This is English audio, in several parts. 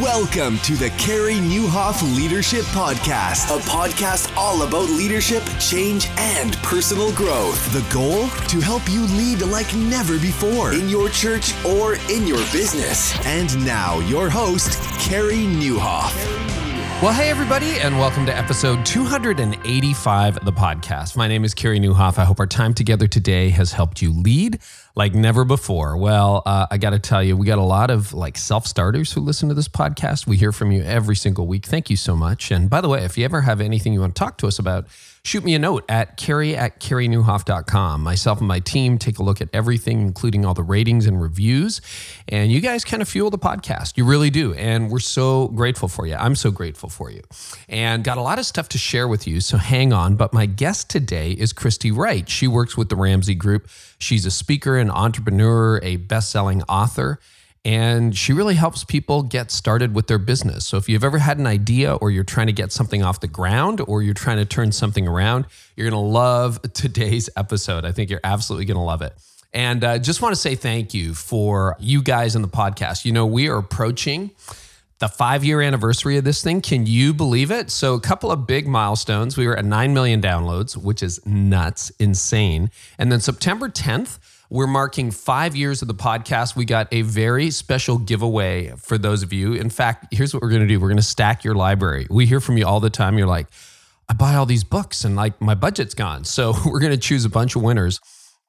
Welcome to the Carey Nieuwhof Leadership Podcast, a podcast all about leadership, change, and personal growth. The goal? To help you lead like never before in your church or in your business. And now, your host, Carey Nieuwhof. Well, hey, everybody, and welcome to episode 285 of the podcast. My name is Carey Nieuwhof. I hope our time together today has helped you lead like never before. Well, uh, I got to tell you, we got a lot of like self starters who listen to this podcast. We hear from you every single week. Thank you so much. And by the way, if you ever have anything you want to talk to us about, shoot me a note at carey at careynieuwhof.com. Myself and my team take a look at everything, including all the ratings and reviews. And you guys kind of fuel the podcast. You really do. And we're so grateful for you. I'm so grateful for you. And got a lot of stuff to share with you. So hang on. But my guest today is Christy Wright. She works with the Ramsey Group. She's a speaker, an entrepreneur, a best selling author and she really helps people get started with their business. So if you've ever had an idea or you're trying to get something off the ground or you're trying to turn something around, you're going to love today's episode. I think you're absolutely going to love it. And uh, just want to say thank you for you guys in the podcast. You know, we are approaching the five year anniversary of this thing. Can you believe it? So, a couple of big milestones. We were at 9 million downloads, which is nuts, insane. And then September 10th, we're marking five years of the podcast. We got a very special giveaway for those of you. In fact, here's what we're going to do we're going to stack your library. We hear from you all the time. You're like, I buy all these books and like my budget's gone. So we're going to choose a bunch of winners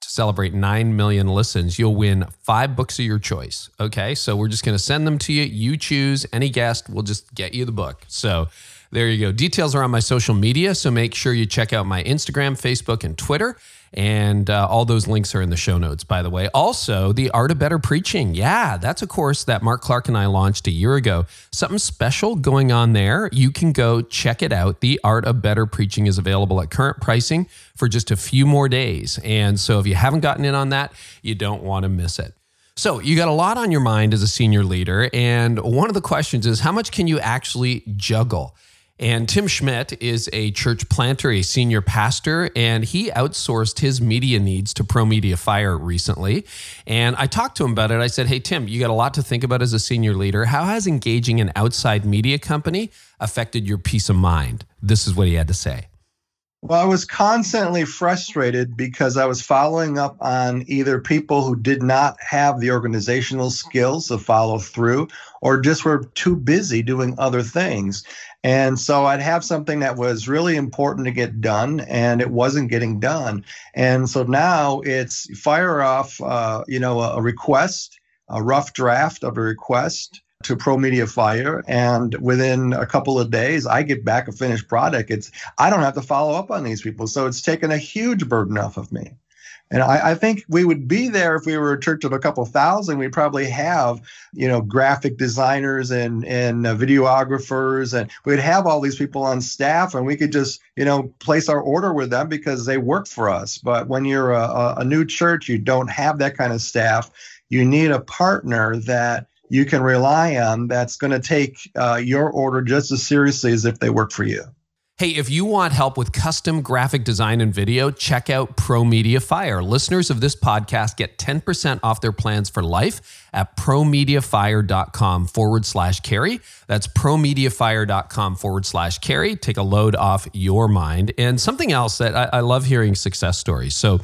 to celebrate 9 million listens. You'll win five books of your choice. Okay. So we're just going to send them to you. You choose any guest. We'll just get you the book. So there you go. Details are on my social media. So make sure you check out my Instagram, Facebook, and Twitter. And uh, all those links are in the show notes, by the way. Also, The Art of Better Preaching. Yeah, that's a course that Mark Clark and I launched a year ago. Something special going on there. You can go check it out. The Art of Better Preaching is available at current pricing for just a few more days. And so if you haven't gotten in on that, you don't want to miss it. So, you got a lot on your mind as a senior leader. And one of the questions is how much can you actually juggle? And Tim Schmidt is a church planter, a senior pastor, and he outsourced his media needs to Pro Media Fire recently. And I talked to him about it. I said, Hey, Tim, you got a lot to think about as a senior leader. How has engaging an outside media company affected your peace of mind? This is what he had to say. Well, I was constantly frustrated because I was following up on either people who did not have the organizational skills to follow through or just were too busy doing other things. And so I'd have something that was really important to get done, and it wasn't getting done. And so now it's fire off, uh, you know, a, a request, a rough draft of a request to Pro Media Fire, and within a couple of days, I get back a finished product. It's I don't have to follow up on these people, so it's taken a huge burden off of me. And I, I, think we would be there if we were a church of a couple thousand. We'd probably have, you know, graphic designers and and uh, videographers, and we'd have all these people on staff, and we could just, you know, place our order with them because they work for us. But when you're a, a new church, you don't have that kind of staff. You need a partner that you can rely on that's going to take uh, your order just as seriously as if they work for you. Hey, if you want help with custom graphic design and video, check out Pro Media Fire. Listeners of this podcast get 10% off their plans for life at promediafire.com forward slash carey. That's promediafire.com forward slash carey. Take a load off your mind. And something else that I, I love hearing success stories. So,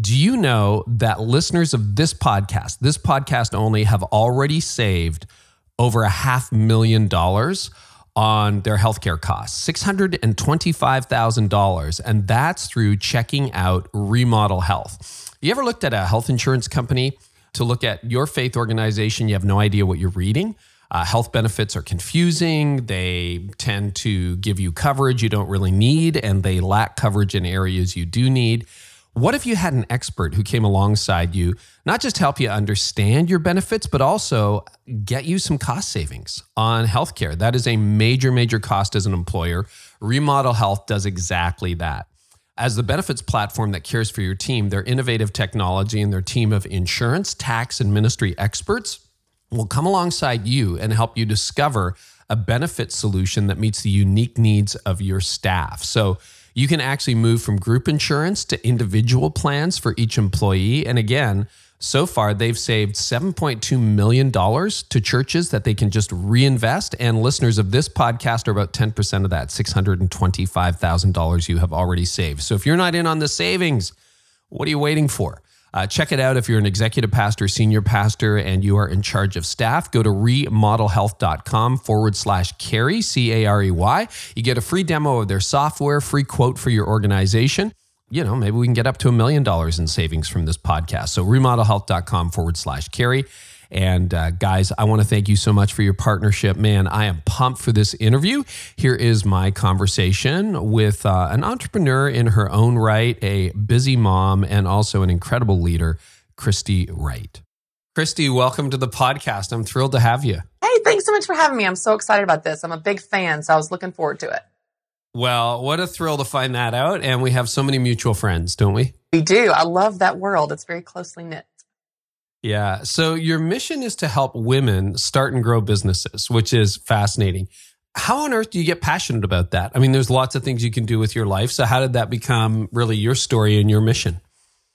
do you know that listeners of this podcast, this podcast only, have already saved over a half million dollars? on their healthcare costs $625,000. And that's through checking out Remodel Health. You ever looked at a health insurance company to look at your faith organization? You have no idea what you're reading. Uh, health benefits are confusing. They tend to give you coverage you don't really need, and they lack coverage in areas you do need. What if you had an expert who came alongside you, not just help you understand your benefits, but also get you some cost savings on healthcare? That is a major, major cost as an employer. Remodel Health does exactly that. As the benefits platform that cares for your team, their innovative technology and their team of insurance, tax, and ministry experts will come alongside you and help you discover a benefit solution that meets the unique needs of your staff. So, you can actually move from group insurance to individual plans for each employee. And again, so far, they've saved $7.2 million to churches that they can just reinvest. And listeners of this podcast are about 10% of that $625,000 you have already saved. So if you're not in on the savings, what are you waiting for? Uh, check it out if you're an executive pastor, senior pastor, and you are in charge of staff. Go to remodelhealth.com forward slash carey, C A R E Y. You get a free demo of their software, free quote for your organization. You know, maybe we can get up to a million dollars in savings from this podcast. So remodelhealth.com forward slash Carey. And uh, guys, I want to thank you so much for your partnership. Man, I am pumped for this interview. Here is my conversation with uh, an entrepreneur in her own right, a busy mom, and also an incredible leader, Christy Wright. Christy, welcome to the podcast. I'm thrilled to have you. Hey, thanks so much for having me. I'm so excited about this. I'm a big fan, so I was looking forward to it. Well, what a thrill to find that out. And we have so many mutual friends, don't we? We do. I love that world. It's very closely knit. Yeah. So your mission is to help women start and grow businesses, which is fascinating. How on earth do you get passionate about that? I mean, there's lots of things you can do with your life. So how did that become really your story and your mission?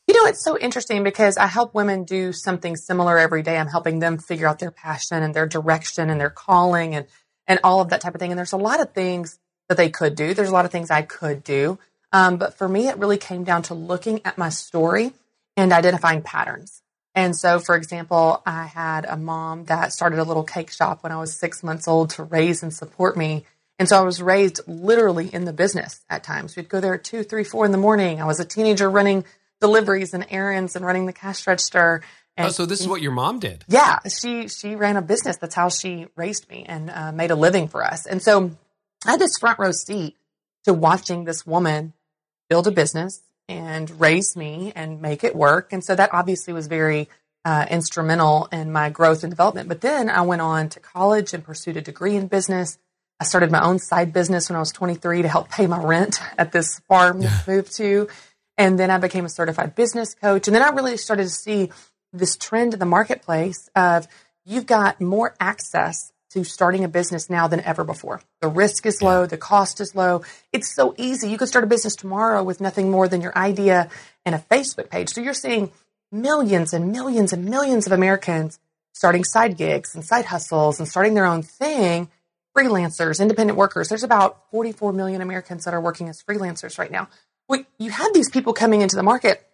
You know, it's so interesting because I help women do something similar every day. I'm helping them figure out their passion and their direction and their calling and and all of that type of thing. And there's a lot of things that they could do. There's a lot of things I could do. Um, but for me, it really came down to looking at my story and identifying patterns. And so, for example, I had a mom that started a little cake shop when I was six months old to raise and support me. And so I was raised literally in the business at times. We'd go there at two, three, four in the morning. I was a teenager running deliveries and errands and running the cash register. And oh, so this is what your mom did? Yeah, she she ran a business. That's how she raised me and uh, made a living for us. And so I had this front row seat to watching this woman build a business and raise me and make it work. And so that obviously was very uh, instrumental in my growth and development. But then I went on to college and pursued a degree in business. I started my own side business when I was 23 to help pay my rent at this farm yeah. moved to. And then I became a certified business coach. And then I really started to see this trend in the marketplace of you've got more access to starting a business now than ever before. The risk is low, the cost is low. It's so easy. You could start a business tomorrow with nothing more than your idea and a Facebook page. So you're seeing millions and millions and millions of Americans starting side gigs and side hustles and starting their own thing. Freelancers, independent workers. There's about 44 million Americans that are working as freelancers right now. Well, you have these people coming into the market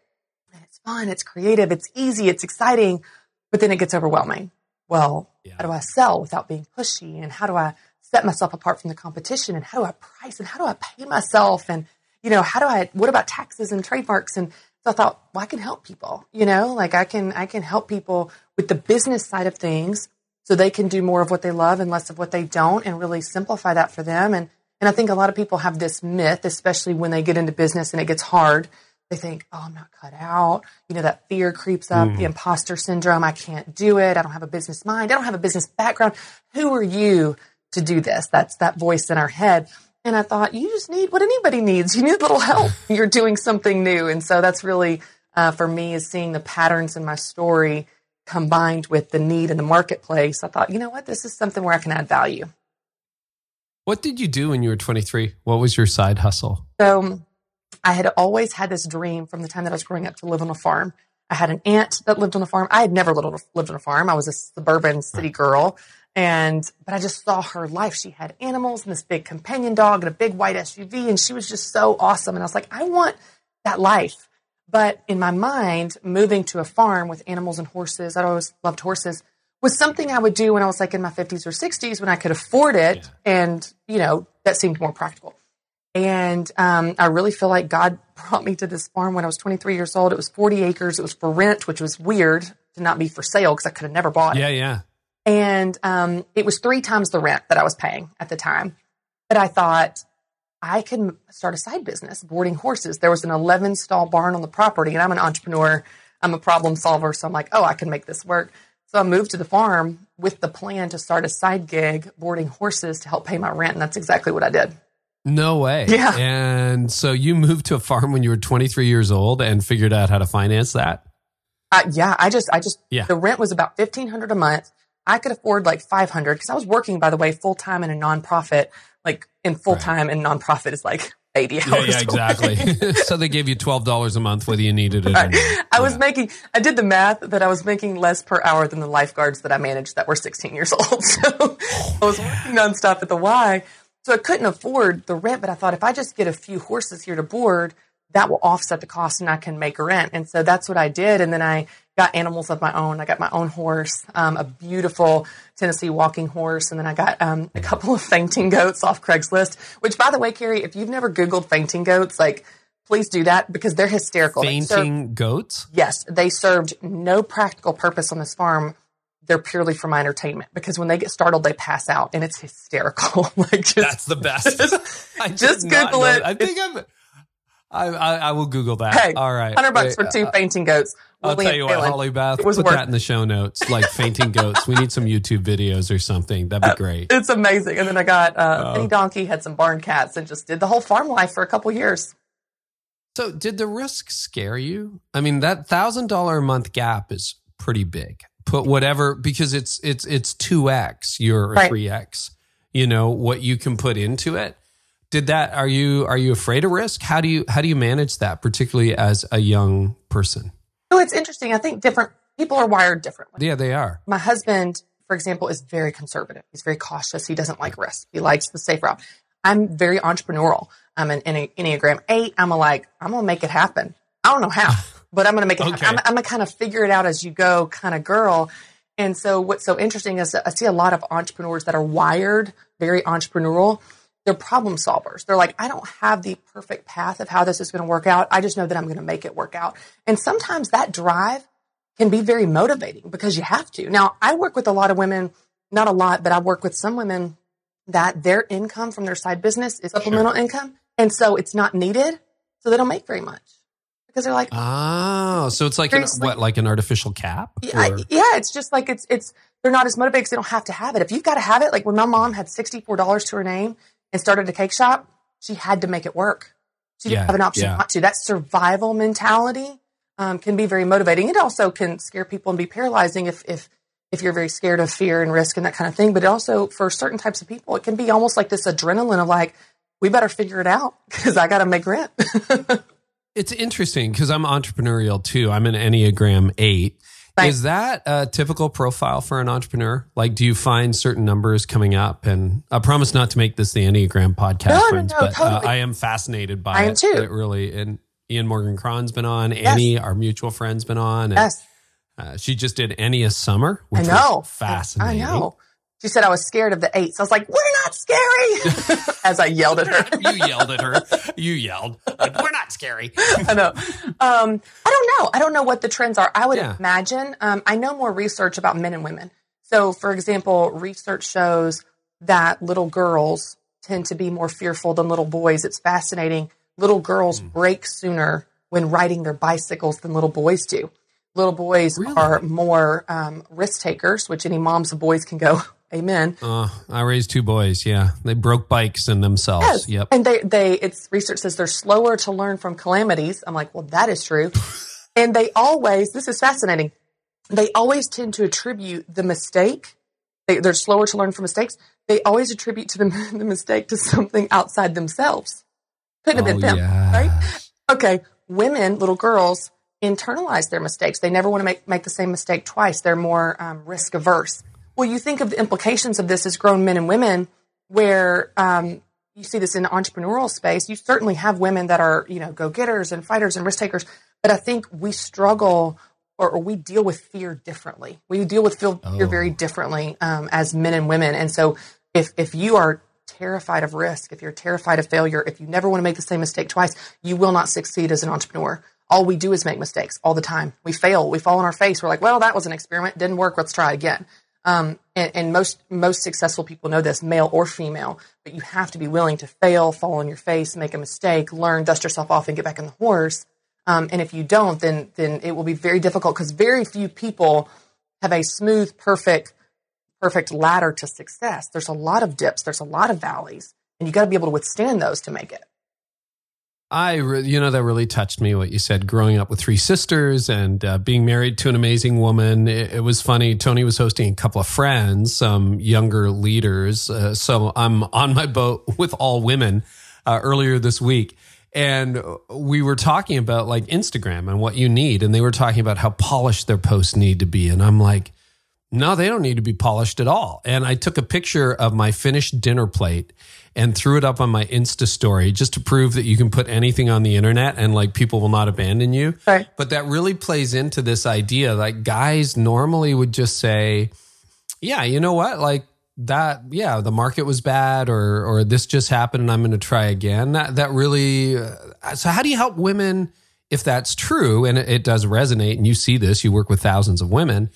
and it's fun, it's creative, it's easy, it's exciting, but then it gets overwhelming well, yeah. how do I sell without being pushy? And how do I set myself apart from the competition? And how do I price? And how do I pay myself? And, you know, how do I, what about taxes and trademarks? And so I thought, well, I can help people, you know, like I can, I can help people with the business side of things so they can do more of what they love and less of what they don't and really simplify that for them. And, and I think a lot of people have this myth, especially when they get into business and it gets hard, they think, oh, I'm not cut out. You know, that fear creeps up, mm. the imposter syndrome. I can't do it. I don't have a business mind. I don't have a business background. Who are you to do this? That's that voice in our head. And I thought, you just need what anybody needs. You need a little help. You're doing something new. And so that's really, uh, for me, is seeing the patterns in my story combined with the need in the marketplace. I thought, you know what? This is something where I can add value. What did you do when you were 23? What was your side hustle? So I had always had this dream from the time that I was growing up to live on a farm. I had an aunt that lived on a farm. I had never lived, lived on a farm. I was a suburban city girl. And, but I just saw her life. She had animals and this big companion dog and a big white SUV. And she was just so awesome. And I was like, I want that life. But in my mind, moving to a farm with animals and horses, I'd always loved horses, was something I would do when I was like in my 50s or 60s when I could afford it. Yeah. And, you know, that seemed more practical. And um, I really feel like God brought me to this farm when I was 23 years old. It was 40 acres. It was for rent, which was weird to not be for sale because I could have never bought yeah, it. Yeah, yeah. And um, it was three times the rent that I was paying at the time. But I thought I could start a side business, boarding horses. There was an 11 stall barn on the property, and I'm an entrepreneur. I'm a problem solver, so I'm like, oh, I can make this work. So I moved to the farm with the plan to start a side gig boarding horses to help pay my rent, and that's exactly what I did. No way. Yeah. And so you moved to a farm when you were 23 years old and figured out how to finance that? Uh, yeah, I just, I just, yeah. the rent was about 1500 a month. I could afford like 500 because I was working, by the way, full time in a nonprofit, like in full time right. and nonprofit is like 80 hours. Yeah, yeah, exactly. so they gave you twelve dollars a month whether you needed it. Or Right. not. I was making, I did the math that I was making less per hour than the lifeguards that I managed that were 16 years old. So I was working nonstop at the Y. So I couldn't afford the rent, but I thought if I just get a few horses here to board, that will offset the cost and I can make rent. And so that's what I did. And then I got animals of my own. I got my own horse, um, a beautiful Tennessee walking horse. And then I got um, a couple of fainting goats off Craigslist, which by the way, Carey, if you've never Googled fainting goats, like, please do that because they're hysterical. They serve- Fainting goats. Yes, they served no practical purpose on this farm. They're purely for my entertainment because when they get startled, they pass out and it's hysterical. like just, That's the best. I just Google it. I think I'm. I, I, I will Google that. hey, All right, hundred bucks Wait, for two uh, fainting goats. I'll Willie tell you what, Holly Beth, was put worth that in the show notes, like fainting goats. We need some YouTube videos or something. That'd be great. It's amazing. And then I got uh, Oh. Penny Donkey, had some barn cats, and just did the whole farm life for a couple years. So, did the risk scare you? I mean, that thousand dollar a month gap is pretty big. Put whatever because it's it's it's two x your Right. three x. You know what you can put into it. Did that? Are you are you afraid of risk? How do you how do you manage that, particularly as a young person? oh it's interesting. I think different people are wired differently. Yeah, they are. my husband, for example, is very conservative. He's very cautious. He doesn't like risk. He likes the safe route. I'm very entrepreneurial. I'm an Enneagram eight. I'm a like, I'm to make it happen. I don't know how, but I'm going to make it Okay. I'm, I'm going to kind of figure it out as you go kind of girl. And so what's so interesting is I see a lot of entrepreneurs that are wired, very entrepreneurial. They're problem solvers. They're like, I don't have the perfect path of how this is going to work out. I just know that I'm going to make it work out. And sometimes that drive can be very motivating because you have to. Now, I work with a lot of women, not a lot, but I work with some women that their income from their side business is supplemental income. And so it's not needed. So they don't make very much because they're like, Oh, so it's like an, Seriously? what, like an artificial cap? yeah, Or- yeah, it's just like it's, it's, they're not as motivated because they don't have to have it. If you've got to have it, like when my mom had $64 to her name and started a cake shop, she had to make it work. She didn't Yeah, have an option yeah. not to. That survival mentality um, can be very motivating. It also can scare people and be paralyzing if, if, if you're very scared of fear and risk and that kind of thing. But it also, for certain types of people, it can be almost like this adrenaline of like, we better figure it out because I got to make rent. It's interesting because I'm entrepreneurial too. I'm an Enneagram eight. Right. Is that a typical profile for an entrepreneur? Like, do you find certain numbers coming up? And I promise not to make this the Enneagram podcast, No, no, friends, no, but totally. uh, I am fascinated by I am it. too. It really, and Ian Morgan Cron's been on. Annie, our mutual friend's been on. And, yes. uh, she just did Ennia Summer, I which know. was fascinating. I know. She said I was scared of the eights. I was like, we're not scary. As I yelled at her. you yelled at her. You yelled. Like, We're not scary. I know. Um, I don't know. I don't know what the trends are. I would Yeah. imagine. Um, I know more research about men and women. So, for example, research shows that little girls tend to be more fearful than little boys. It's fascinating. Little girls Hmm. break sooner when riding their bicycles than little boys do. Little boys Really? are more um, risk takers, which any moms of boys can go, amen. Uh, I raised two boys. Yeah, they broke bikes in themselves. Yes. Yep. And they, they, it's research says they're slower to learn from calamities. I'm like, well, that is true. and they always, this is fascinating. They always tend to attribute the mistake. They, they're slower to learn from mistakes. They always attribute to the, the mistake to something outside themselves. Couldn't have been Oh, them, yeah. right? Okay. Women, little girls, internalize their mistakes. They never want to make, make the same mistake twice. They're more um, risk averse. Well, you think of the implications of this as grown men and women, where um, you see this in the entrepreneurial space. You certainly have women that are, you know, go getters and fighters and risk takers, but I think we struggle or, or we deal with fear differently. We deal with fear, fear Oh. very differently um, as men and women. And so, if if you are terrified of risk, if you're terrified of failure, if you never want to make the same mistake twice, you will not succeed as an entrepreneur. All we do is make mistakes all the time. We fail. We fall on our face. We're like, well, that was an experiment. Didn't work. Let's try again. Um, and, and most most successful people know this, male or female. But you have to be willing to fail, fall on your face, make a mistake, learn, dust yourself off, and get back on the horse. Um, and if you don't, then then it will be very difficult because very few people have a smooth, perfect, perfect ladder to success. There's a lot of dips. There's a lot of valleys, and you got to be able to withstand those to make it. I, re- you know, that really touched me what you said. Growing up with three sisters and uh, being married to an amazing woman, it, it was funny. Tony was hosting a couple of friends, some younger leaders. Uh, so I'm on my boat with all women. uh, earlier this week. And we were talking about like Instagram and what you need. And they were talking about how polished their posts need to be. And I'm like, no, they don't need to be polished at all. And I took a picture of my finished dinner plate and threw it up on my Insta story just to prove that you can put anything on the internet and like people will not abandon you. Right. But that really plays into this idea like guys normally would just say, yeah, you know what? Like that, yeah, the market was bad or, or this just happened and I'm going to try again. That, that really, uh, so how do you help women if that's true? And it, it does resonate and you see this, you work with thousands of women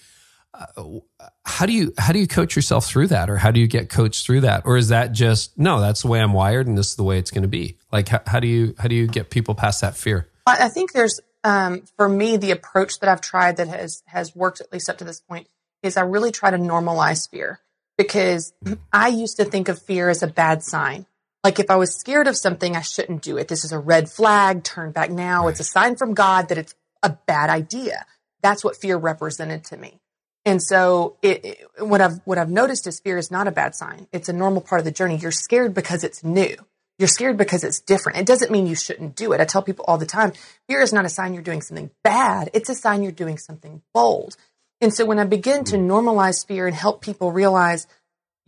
how do you how do you coach yourself through that? Or how do you get coached through that? Or is that just no that's the way i'm wired and this is the way it's going to be? Like how, how, do you how do you get people past that fear? I think there's um, for me the approach that i've tried that has has worked at least up to this point is i really try to normalize fear because i used to think of fear as a bad sign. Like if i was scared of something i shouldn't do it. This is a red flag. Turn back now. Right. it's a sign from god that it's a bad idea. That's what fear represented to me and so it, it, what I've what I've noticed is fear is not a bad sign. It's a normal part of the journey. You're scared because it's new. You're scared because it's different. It doesn't mean you shouldn't do it. I tell people all the time, fear is not a sign you're doing something bad. It's a sign you're doing something bold. And so when I begin to normalize fear and help people realize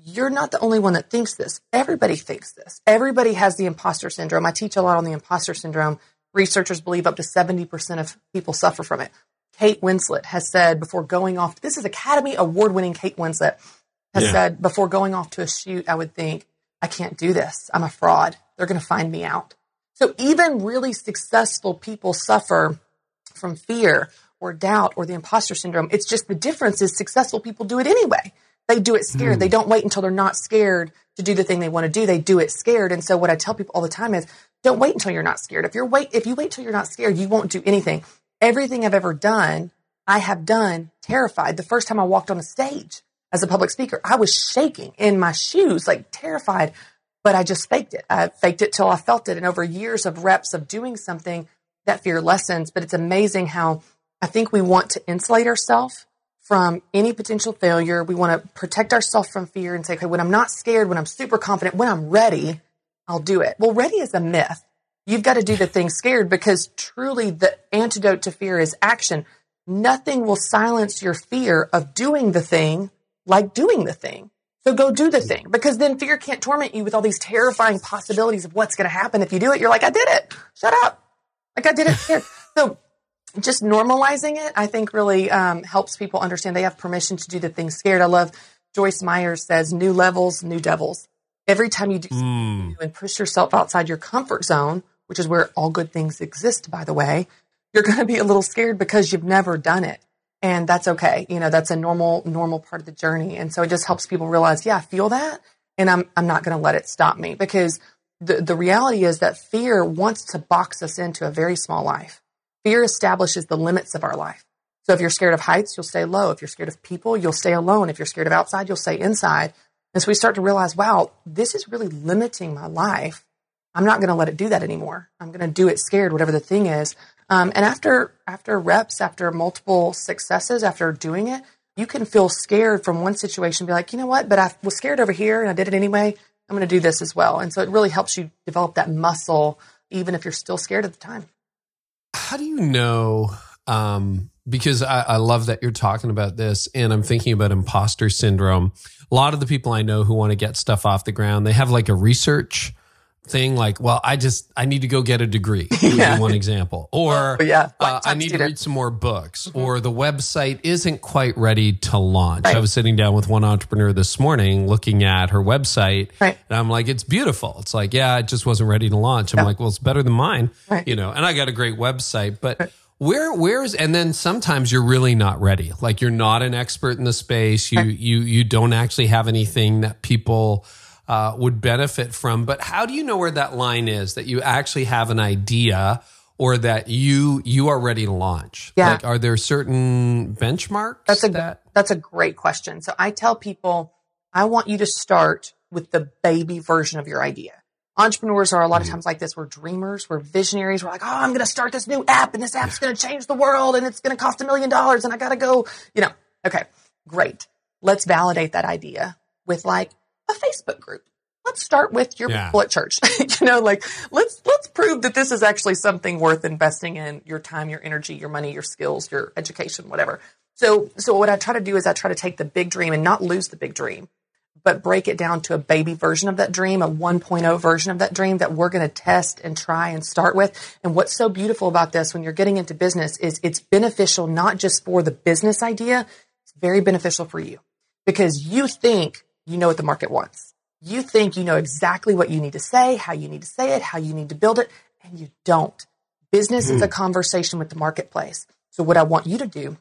you're not the only one that thinks this. Everybody thinks this. Everybody has the imposter syndrome. I teach a lot on the imposter syndrome. Researchers believe up to 70% of people suffer from it. Kate Winslet has said before going off, this is Academy Award winning Kate Winslet has yeah. said before going off to a shoot, I would think, I can't do this. I'm a fraud. They're going to find me out. So even really successful people suffer from fear or doubt or the imposter syndrome. It's just the difference is successful people do it anyway. They do it scared. Mm. They don't wait until they're not scared to do the thing they want to do. They do it scared. And so what I tell people all the time is don't wait until you're not scared. If you're wait, if you wait till you're not scared, you won't do anything everything I've ever done, I have done terrified. The first time I walked on a stage as a public speaker, I was shaking in my shoes, like terrified, but I just faked it. I faked it till I felt it. And over years of reps of doing something, that fear lessens. But it's amazing how I think we want to insulate ourselves from any potential failure. We want to protect ourselves from fear and say, okay, when I'm not scared, when I'm super confident, when I'm ready, I'll do it. Well, ready is a myth. You've got to do the thing scared because truly the antidote to fear is action. Nothing will silence your fear of doing the thing like doing the thing. So go do the thing because then fear can't torment you with all these terrifying possibilities of what's going to happen if you do it. You're like, I did it. Shut up. Like I did it scared. so just normalizing it, I think really um, helps people understand they have permission to do the thing scared. I love Joyce Meyers says, new levels, new devils. Every time you do mm. and push yourself outside your comfort zone, which is where all good things exist, by the way, you're going to be a little scared because you've never done it. And that's okay. You know, that's a normal, normal part of the journey. And so it just helps people realize, yeah, I feel that. And I'm, I'm not going to let it stop me because the, the reality is that fear wants to box us into a very small life. Fear establishes the limits of our life. So if you're scared of heights, you'll stay low. If you're scared of people, you'll stay alone. If you're scared of outside, you'll stay inside. And so we start to realize, wow, this is really limiting my life. I'm not going to let it do that anymore. I'm going to do it scared, whatever the thing is. Um, and after after reps, after multiple successes, after doing it, you can feel scared from one situation, be like, you know what? But I was scared over here, and I did it anyway. I'm going to do this as well. And so it really helps you develop that muscle, even if you're still scared at the time. How do you know? Um, because I, I love that you're talking about this, and I'm thinking about imposter syndrome. A lot of the people I know who want to get stuff off the ground, they have like a research thing like well i just i need to go get a degree yeah. one example or oh, yeah uh, i need student. to read some more books mm-hmm. or the website isn't quite ready to launch right. i was sitting down with one entrepreneur this morning looking at her website right. and i'm like it's beautiful it's like yeah it just wasn't ready to launch i'm yeah. like well it's better than mine right. you know and i got a great website but where where's and then sometimes you're really not ready like you're not an expert in the space you you you don't actually have anything that people uh, would benefit from. But how do you know where that line is that you actually have an idea or that you you are ready to launch? Yeah. Like, are there certain benchmarks? That's a that- that's a great question. So I tell people, I want you to start with the baby version of your idea. Entrepreneurs are a lot of mm-hmm. times like this. We're dreamers. We're visionaries. We're like, oh, I'm going to start this new app and this app's going to change the world and it's going to cost a million dollars and I got to go, you know, okay, great. Let's validate that idea with like, a Facebook group. let's start with your Yeah. people at church. you know, like let's let's prove that this is actually something worth investing in your time, your energy, your money, your skills, your education, whatever. So so what I try to do is I try to take the big dream and not lose the big dream, but break it down to a baby version of that dream, a 1.0 version of that dream that we're going to test and try and start with. And what's so beautiful about this when you're getting into business is it's beneficial not just for the business idea, it's very beneficial for you because you think you know what the market wants. You think you know exactly what you need to say, how you need to say it, how you need to build it, and you don't. Business is a hmm. conversation with the marketplace. So what I want you to do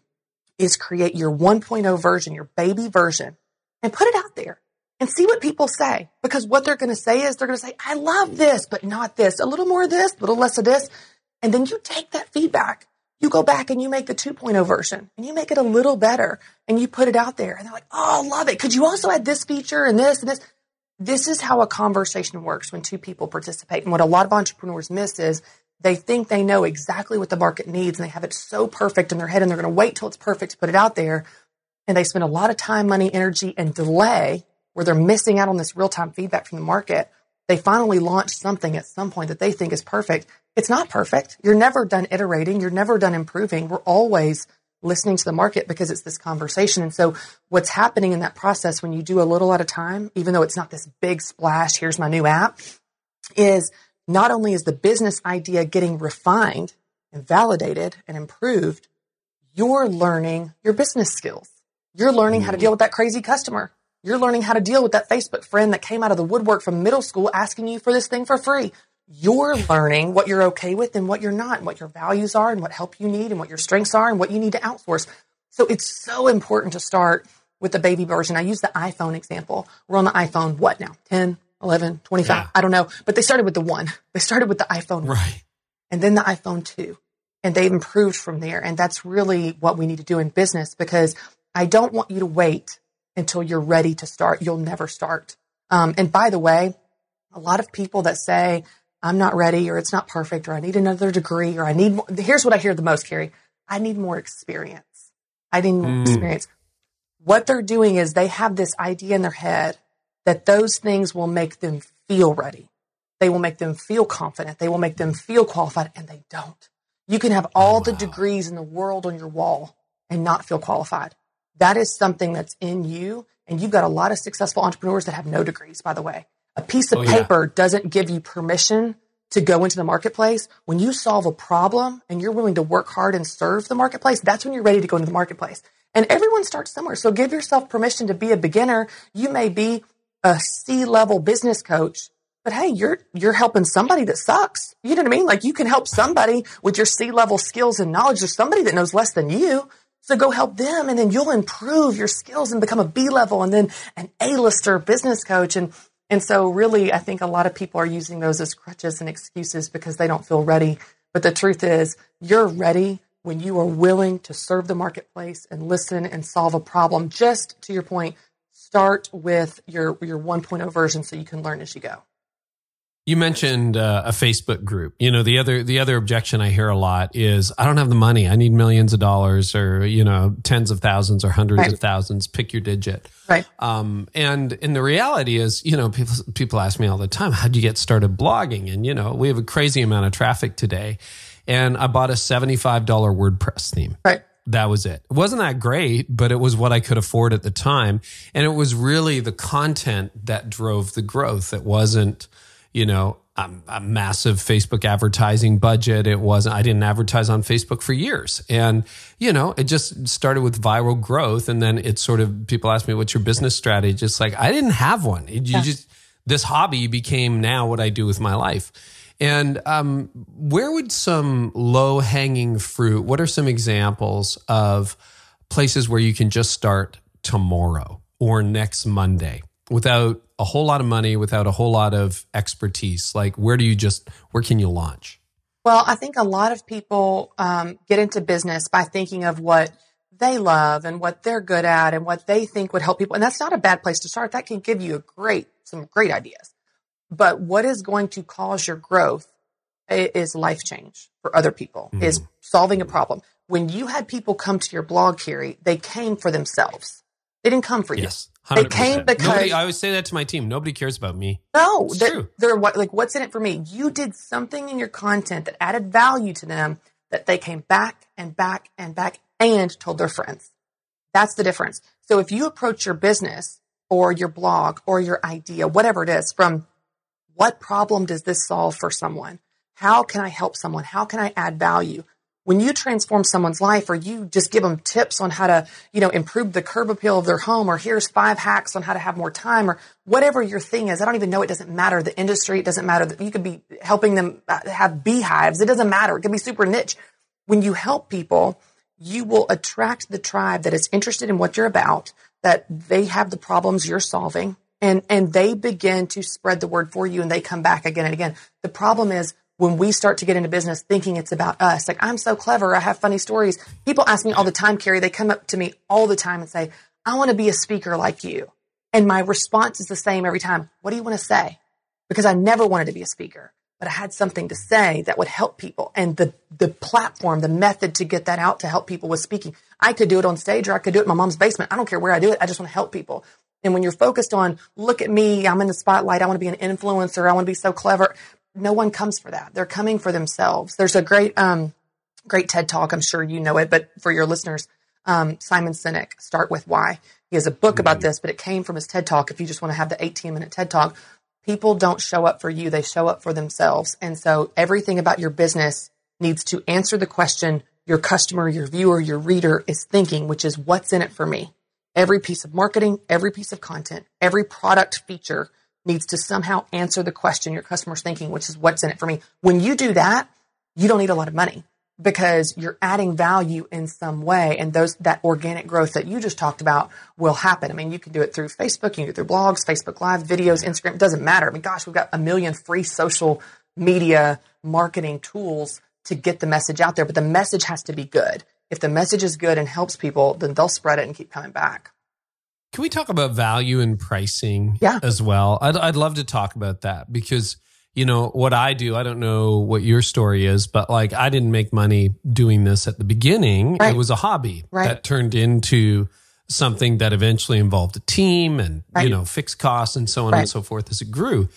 is create your 1.0 version, your baby version, and put it out there and see what people say. Because what they're going to say is they're going to say, I love this, but not this. A little more of this, a little less of this. And then you take that feedback. You go back and you make the 2.0 version and you make it a little better and you put it out there. And they're like, oh, I love it. Could you also add this feature and this and this? This is how a conversation works when two people participate. And what a lot of entrepreneurs miss is they think they know exactly what the market needs and they have it so perfect in their head and they're going to wait till it's perfect to put it out there. And they spend a lot of time, money, energy, and delay where they're missing out on this real time feedback from the market. They finally launch something at some point that they think is perfect. It's not perfect. You're never done iterating. You're never done improving. We're always listening to the market because it's this conversation. And so what's happening in that process when you do a little at a time, even though it's not this big splash, here's my new app, is not only is the business idea getting refined and validated and improved, you're learning your business skills. You're learning how to mm-hmm. deal with that crazy customer. You're learning how to deal with that Facebook friend that came out of the woodwork from middle school asking you for this thing for free. You're learning what you're okay with and what you're not, and what your values are, and what help you need, and what your strengths are, and what you need to outsource. So it's so important to start with the baby version. I use the iPhone example. We're on the iPhone, what now? 10, 11, 25? Yeah. I don't know. But they started with the one. They started with the iPhone Right. and then the iPhone 2. And they've improved from there. And that's really what we need to do in business because I don't want you to wait until you're ready to start. You'll never start. Um, and by the way, a lot of people that say, I'm not ready or it's not perfect or I need another degree or I need more. Here's what I hear the most, Carey. I need more experience. I need more Mm. experience. What they're doing is they have this idea in their head that those things will make them feel ready. They will make them feel confident. They will make them feel qualified, and they don't. You can have all the degrees in the world on your wall and not feel qualified. That is something that's in you. And you've got a lot of successful entrepreneurs that have no degrees, by the way. A piece of Oh, yeah. paper doesn't give you permission to go into the marketplace. When you solve a problem and you're willing to work hard and serve the marketplace, that's when you're ready to go into the marketplace. And everyone starts somewhere. So give yourself permission to be a beginner. You may be a C level business coach, but hey, you're you're helping somebody that sucks. You know what I mean? Like you can help somebody with your C level skills and knowledge. There's somebody that knows less than you. So go help them and then you'll improve your skills and become a B level and then an A-lister business coach. And and so really I think a lot of people are using those as crutches and excuses because they don't feel ready. But the truth is you're ready when you are willing to serve the marketplace and listen and solve a problem. Just to your point, start with your your 1.0 version so you can learn as you go. You mentioned uh, a Facebook group. You know, the other the other objection I hear a lot is I don't have the money. I need millions of dollars or, you know, tens of thousands or hundreds Right. of thousands. Pick your digit. Right. Um, and and the reality is, you know, people people ask me all the time, how'd you get started blogging? And you know, we have a crazy amount of traffic today. And I bought a $75 WordPress theme. Right. That was it. It wasn't that great, but it was what I could afford at the time. And it was really the content that drove the growth. It wasn't, you know, a, a massive Facebook advertising budget. It wasn't, I didn't advertise on Facebook for years. And, you know, it just started with viral growth. And then it's sort of, people ask me, what's your business strategy? Just like, I didn't have one. It- you just, this hobby became now what I do with my life. And um, where would some low hanging fruit? What are some examples of places where you can just start tomorrow or next Monday without a whole lot of money without a whole lot of expertise? Like, where do you just, where can you launch? Well, I think a lot of people um, get into business by thinking of what they love and what they're good at and what they think would help people. And that's not a bad place to start. That can give you a great, some great ideas. But what is going to cause your growth is life change for other people, mm. is solving a problem. When you had people come to your blog, Carey, they came for themselves. They didn't come for yes. 100%. They came because Nobody, I always say that to my team. Nobody cares about me. No, it's they're, true. they're what, like, what's in it for me? You did something in your content that added value to them that they came back and back and back and told their friends. That's the difference. So if you approach your business or your blog or your idea, whatever it is, from what problem does this solve for someone? How can I help someone? How can I add value? When you transform someone's life or you just give them tips on how to, you know, improve the curb appeal of their home or here's five hacks on how to have more time or whatever your thing is. I don't even know. It doesn't matter. The industry, it doesn't matter. You could be helping them uh, have beehives. It doesn't matter. It could be super niche. When you help people, you will attract the tribe that is interested in what you're about, that they have the problems you're solving, and and they begin to spread the word for you and they come back again and again. The problem is when we start to get into business thinking it's about us, like I'm so clever, I have funny stories. People ask me all the time, Carey, they come up to me all the time and say, I want to be a speaker like you. And my response is the same every time. What do you want to say? Because I never wanted to be a speaker, but I had something to say that would help people. And the, the platform, the method to get that out to help people was speaking. I could do it on stage or I could do it in my mom's basement. I don't care where I do it. I just want to help people. And when you're focused on, look at me, I'm in the spotlight. I want to be an influencer. I want to be so clever. No one comes for that. They're coming for themselves. There's a great, um, great TED talk. I'm sure you know it, but for your listeners, um, Simon Sinek, Start With Why. He has a book about this, but it came from his TED talk. If you just want to have the 18 minute TED talk, people don't show up for you, they show up for themselves. And so everything about your business needs to answer the question your customer, your viewer, your reader is thinking, which is what's in it for me? Every piece of marketing, every piece of content, every product feature needs to somehow answer the question your customer's thinking, which is what's in it for me. When you do that, you don't need a lot of money because you're adding value in some way and those that organic growth that you just talked about will happen. I mean, you can do it through Facebook, you can do it through blogs, Facebook Live, videos, Instagram, it doesn't matter. I mean, gosh, we've got a million free social media marketing tools to get the message out there, but the message has to be good. If the message is good and helps people, then they'll spread it and keep coming back. Can we talk about value and pricing Yeah. as well? I'd, I'd love to talk about that because, you know, what I do, I don't know what your story is, but like I didn't make money doing this at the beginning. Right. It was a hobby Right. that turned into something that eventually involved a team and, Right. you know, fixed costs and so on and so forth as it grew.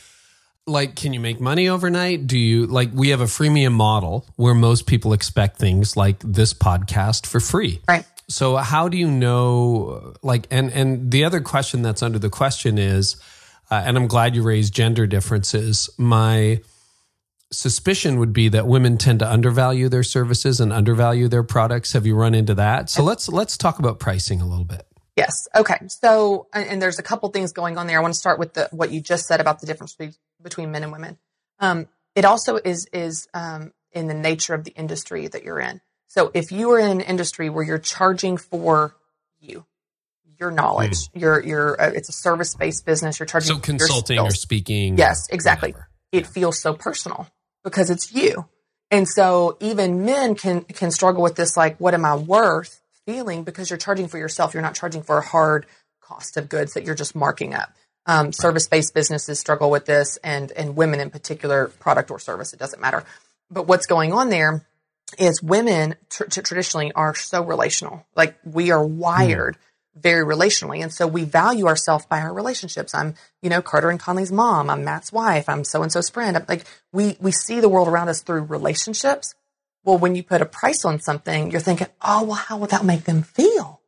Like, can you make money overnight? Do you like we have a freemium model where most people expect things like this podcast for free. Right. So how do you know like and and the other question that's under the question is uh, and I'm glad you raised gender differences. My suspicion would be that women tend to undervalue their services and undervalue their products. Have you run into that? So let's let's talk about pricing a little bit. Yes. Okay. So, and, there's a couple things going on there. I want to start with the what you just said about the difference be- between men and women. Um, it also is is um, in the nature of the industry that you're in. So, if you are in an industry where you're charging for you, your knowledge, your your uh, it's a service based business. You're charging So for your consulting or speaking. Yes, exactly. whatever. It feels so personal because it's you. And so even men can can struggle with this like what am I worth feeling because you're charging for yourself. You're not charging for a hard cost of goods that you're just marking up. Um, service based businesses struggle with this and and women in particular product or service it doesn't matter. But what's going on there is women tr- tr- traditionally are so relational. Like we are hmm. wired very relationally. And so we value ourselves by our relationships. I'm, you know, Carter and Conley's mom. I'm Matt's wife. I'm so and so's friend. I'm like we, we see the world around us through relationships. Well, when you put a price on something, you're thinking, oh, well, how would that make them feel?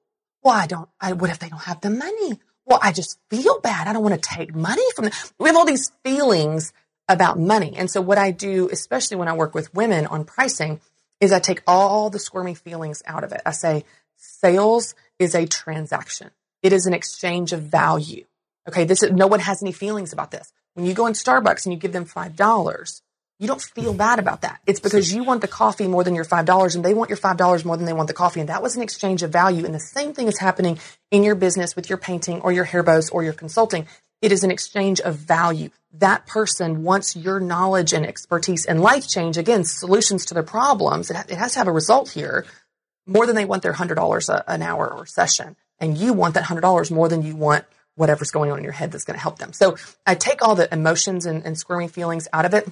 Well, I don't, I, what if they don't have the money? Well, I just feel bad. I don't want to take money from them. We have all these feelings about money. And so what I do, especially when I work with women on pricing, is I take all the squirmy feelings out of it. I say sales is a transaction. It is an exchange of value. Okay. This is, no one has any feelings about this. When you go in Starbucks and you give them $5, you don't feel bad about that. It's because you want the coffee more than your $5 and they want your $5 more than they want the coffee. And that was an exchange of value. And the same thing is happening in your business with your painting or your hair bows or your consulting. It is an exchange of value. That person wants your knowledge and expertise and life change. Again, solutions to their problems. It, it has to have a result here more than they want their $100 a, an hour or session. And you want that $100 more than you want whatever's going on in your head that's going to help them. So I take all the emotions and, and squirmy feelings out of it.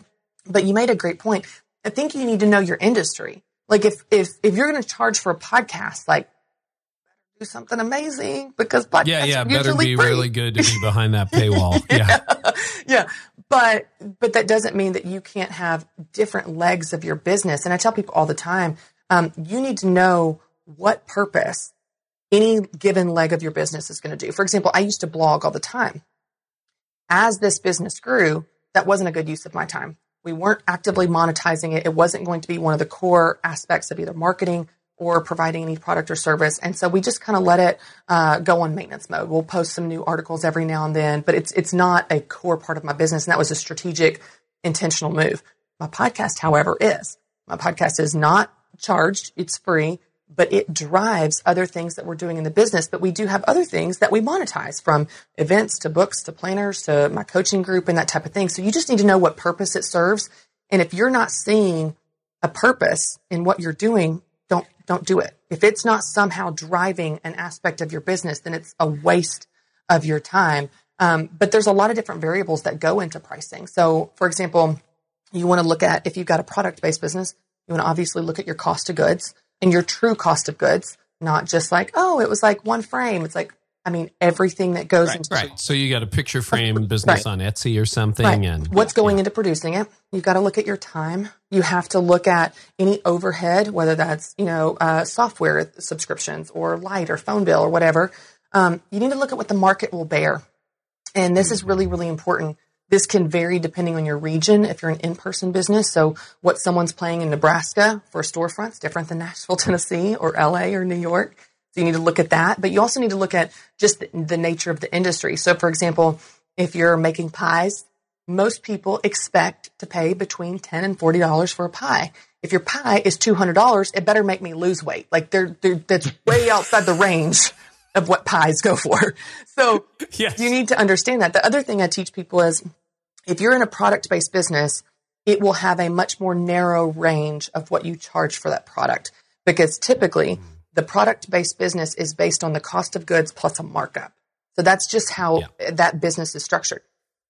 But you made a great point. I think you need to know your industry. Like if if if you're going to charge for a podcast, like do something amazing because podcasts yeah, yeah, better be free. really good to be behind that paywall. Yeah. yeah. But but that doesn't mean that you can't have different legs of your business. And I tell people all the time, um, you need to know what purpose any given leg of your business is going to do. For example, I used to blog all the time. As this business grew, that wasn't a good use of my time. We weren't actively monetizing it. It wasn't going to be one of the core aspects of either marketing or providing any product or service. And so we just kind of let it uh, go on maintenance mode. We'll post some new articles every now and then, but it's it's not a core part of my business. And that was a strategic, intentional move. My podcast, however, is my podcast is not charged. It's free, but it drives other things that we're doing in the business. But we do have other things that we monetize from events to books to planners to my coaching group and that type of thing. So you just need to know what purpose it serves. And if you're not seeing a purpose in what you're doing, don't don't it. If it's not somehow driving an aspect of your business, then it's a waste of your time. Um, but there's a lot of different variables that go into pricing. So, for example, you want to look at if you've got a product based business, you want to obviously look at your cost of goods and your true cost of goods, not just like, oh, it was like one frame. It's like, I mean, everything that goes Right, into right. So you got a picture frame business Right. on Etsy or something, Right. and what's going into producing it. You've got to look at your time. You have to look at any overhead, whether that's you know uh, software subscriptions or light or phone bill or whatever. Um, you need to look at what the market will bear, and this is really really important. This can vary depending on your region. If you're an in-person business, so what someone's paying in Nebraska for a storefront's different than Nashville, Tennessee, or LA or New York. So you need to look at that, but you also need to look at just the, the nature of the industry. So, for example, if you're making pies, most people expect to pay between ten and forty dollars for a pie. If your pie is two hundred dollars, it better make me lose weight. Like they're, they're that's way outside the range of what pies go for. So Yes. you need to understand that. The other thing I teach people is if you're in a product based business, it will have a much more narrow range of what you charge for that product because typically the product based business is based on the cost of goods plus a markup. So that's just how that business is structured.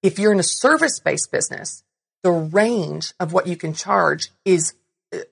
If you're in a service based business, the range of what you can charge is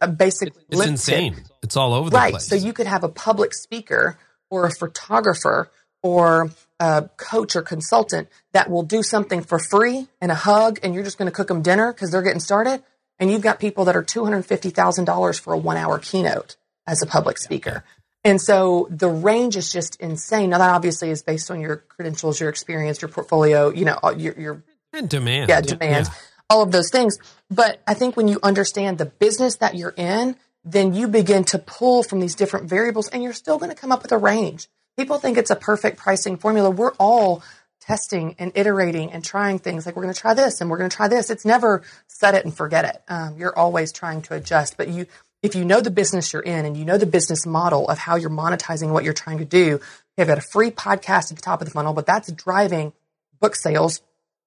uh, basically it's limited. insane. It's all over the place. Right. place. So you could have a public speaker or a photographer or a coach or consultant that will do something for free and a hug, and you're just going to cook them dinner because they're getting started. And you've got people that are $250,000 for a one hour keynote as a public speaker. And so the range is just insane. Now, that obviously is based on your credentials, your experience, your portfolio, you know, your, your and demand. yeah, demand, all of those things. But I think when you understand the business that you're in, then you begin to pull from these different variables and you're still going to come up with a range. People think it's a perfect pricing formula. We're all testing and iterating and trying things like we're going to try this and we're going to try this. It's never set it and forget it. Um, you're always trying to adjust, but you, if you know the business you're in and you know the business model of how you're monetizing what you're trying to do, you've got a free podcast at the top of the funnel, but that's driving book sales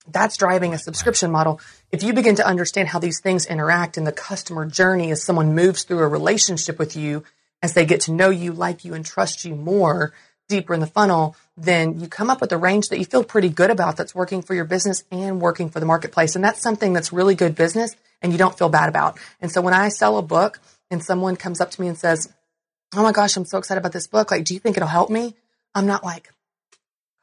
that's driving a subscription model. If you begin to understand how these things interact in the customer journey as someone moves through a relationship with you, as they get to know you, like you, and trust you more deeper in the funnel, then you come up with a range that you feel pretty good about that's working for your business and working for the marketplace. And that's something that's really good business and you don't feel bad about. And so when I sell a book and someone comes up to me and says, Oh my gosh, I'm so excited about this book. Like, do you think it'll help me? I'm not like,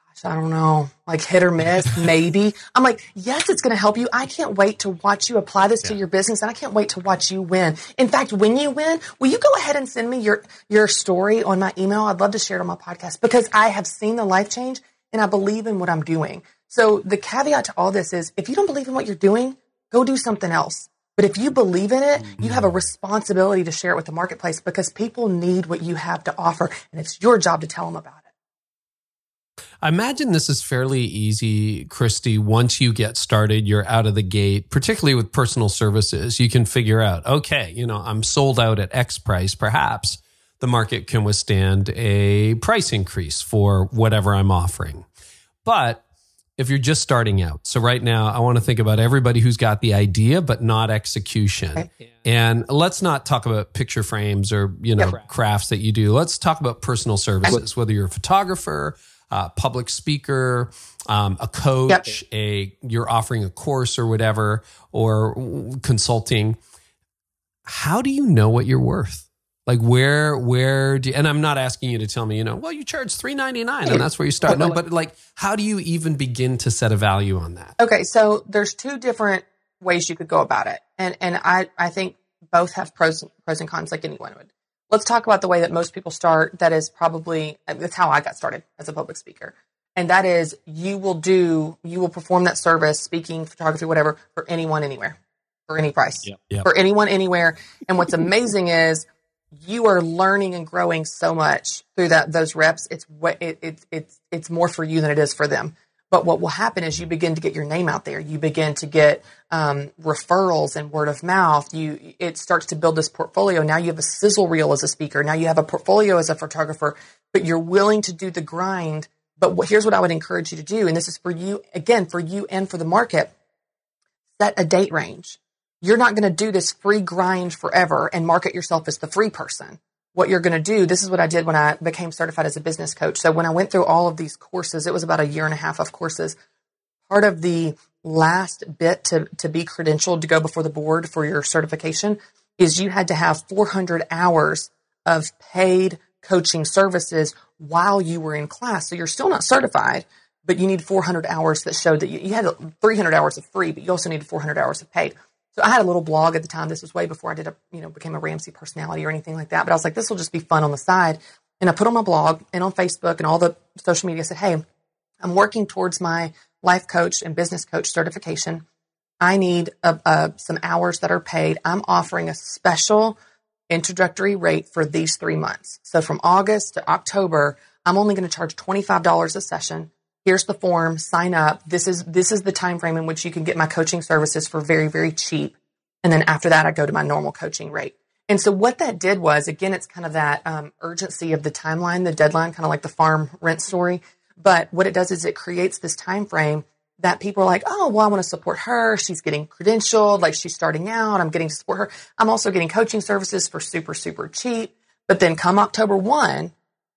Gosh, I don't know, like hit or miss, maybe. I'm like, yes, it's going to help you. I can't wait to watch you apply this to your business, and I can't wait to watch you win. In fact, when you win, will you go ahead and send me your your story on my email? I'd love to share it on my podcast because I have seen the life change and I believe in what I'm doing. So the caveat to all this is, if you don't believe in what you're doing, go do something else. But if you believe in it, you have a mm-hmm. responsibility to share it with the marketplace because people need what you have to offer, and it's your job to tell them about it. I imagine this is fairly easy, Christy. Once you get started, you're out of the gate, particularly with personal services. You can figure out, okay, you know, I'm sold out at X price. Perhaps the market can withstand a price increase for whatever I'm offering. But if you're just starting out, so right now, I want to think about everybody who's got the idea, but not execution. And let's not talk about picture frames or, you know, crafts that you do. Let's talk about personal services, whether you're a photographer, uh, public speaker, um, a coach, a you're offering a course or whatever, or consulting. How do you know what you're worth? Like where where do and I'm not asking you to tell me, you know, well you charge 399 and that's where you start. No, but like how do you even begin to set a value on that? Okay, so there's two different ways you could go about it. And and I I think both have pros pros and cons like anyone would. Let's talk about the way that most people start that is probably that's how I got started as a public speaker. And that is you will do you will perform that service, speaking, photography, whatever, for anyone anywhere. For any price. Yep, yep. For anyone anywhere. And what's amazing is you are learning and growing so much through that those reps. It's what it, it, it's it's more for you than it is for them. But what will happen is you begin to get your name out there. You begin to get um, referrals and word of mouth. You it starts to build this portfolio. Now you have a sizzle reel as a speaker. Now you have a portfolio as a photographer. But you're willing to do the grind. But what, here's what I would encourage you to do, and this is for you again, for you and for the market. Set a date range you're not going to do this free grind forever and market yourself as the free person. What you're going to do, this is what I did when I became certified as a business coach. So when I went through all of these courses, it was about a year and a half of courses. Part of the last bit to, to be credentialed to go before the board for your certification is you had to have 400 hours of paid coaching services while you were in class. So you're still not certified, but you need 400 hours that showed that you, you had 300 hours of free, but you also needed 400 hours of paid. So I had a little blog at the time. This was way before I did a, you know, became a Ramsey personality or anything like that. But I was like, this will just be fun on the side. And I put on my blog and on Facebook and all the social media said, Hey, I'm working towards my life coach and business coach certification. I need a, a, some hours that are paid. I'm offering a special introductory rate for these three months. So from August to October, I'm only going to charge $25 a session here's the form sign up. This is this is the time frame in which you can get my coaching services for very very cheap. And then after that i go to my normal coaching rate. And so what that did was again it's kind of that um, urgency of the timeline the deadline kind of like the farm rent story. But what it does is it creates this time frame that people are like oh well i want to support her. She's getting credentialed. Like she's starting out. I'm getting to support her. I'm also getting coaching services for super super cheap. But then come october 1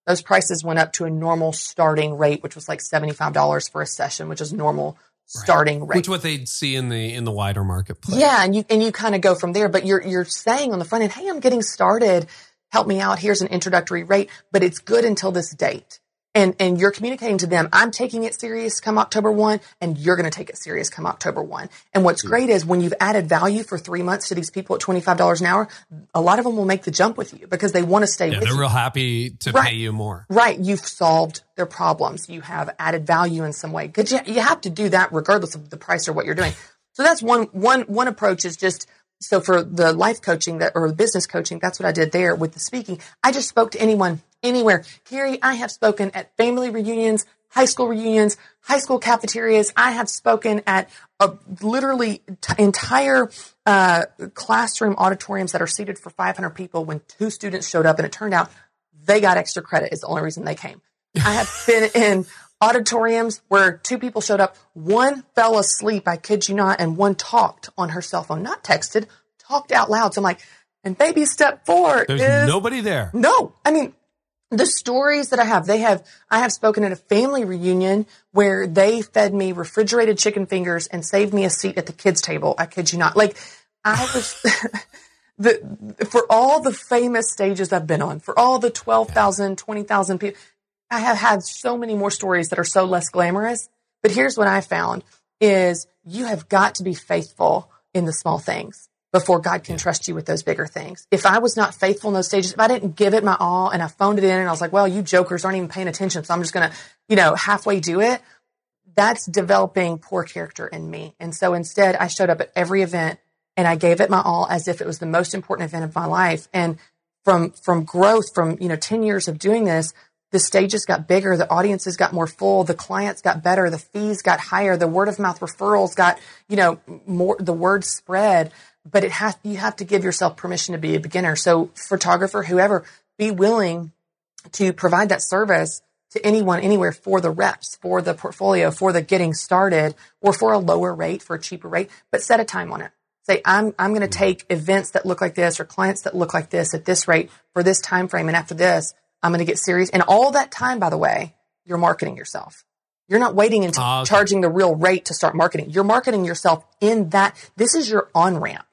those prices went up to a normal starting rate, which was like $75 for a session, which is normal starting right. rate. Which what they'd see in the in the wider marketplace. Yeah, and you and you kind of go from there. But you're you're saying on the front end, hey, I'm getting started. Help me out. Here's an introductory rate, but it's good until this date and and you're communicating to them i'm taking it serious come october 1 and you're going to take it serious come october 1 and what's great is when you've added value for three months to these people at $25 an hour a lot of them will make the jump with you because they want to stay yeah, they're you. real happy to right. pay you more. Right. You've solved their problems. You have added value in some way. Because you, you have to do that regardless of the price or what you're doing. So that's one one one approach is just so for the life coaching that or the business coaching that's what i did there with the speaking. I just spoke to anyone anywhere. Carey, I have spoken at family reunions, high school reunions, high school cafeterias. I have spoken at a, literally t- entire uh, classroom auditoriums that are seated for 500 people when two students showed up and it turned out they got extra credit is the only reason they came. I have been in auditoriums where two people showed up. One fell asleep, I kid you not, and one talked on her cell phone, not texted, talked out loud. So I'm like, and baby step four There's is nobody there. No, I mean, the stories that I have, they have, I have spoken at a family reunion where they fed me refrigerated chicken fingers and saved me a seat at the kids' table. I kid you not. Like, I was, the, for all the famous stages I've been on, for all the 12,000, 20,000 people, I have had so many more stories that are so less glamorous. But here's what I found is you have got to be faithful in the small things before God can trust you with those bigger things. If I was not faithful in those stages, if I didn't give it my all and I phoned it in and I was like, well, you jokers aren't even paying attention. So I'm just going to, you know, halfway do it. That's developing poor character in me. And so instead I showed up at every event and I gave it my all as if it was the most important event of my life. And from, from growth, from, you know, 10 years of doing this, the stages got bigger, the audiences got more full, the clients got better, the fees got higher, the word of mouth referrals got, you know, more, the word spread but it has you have to give yourself permission to be a beginner. So photographer, whoever, be willing to provide that service to anyone anywhere for the reps, for the portfolio, for the getting started, or for a lower rate, for a cheaper rate, but set a time on it. Say, I'm I'm gonna take events that look like this or clients that look like this at this rate for this time frame, and after this, I'm gonna get serious. And all that time, by the way, you're marketing yourself. You're not waiting until uh, okay. charging the real rate to start marketing. You're marketing yourself in that. This is your on ramp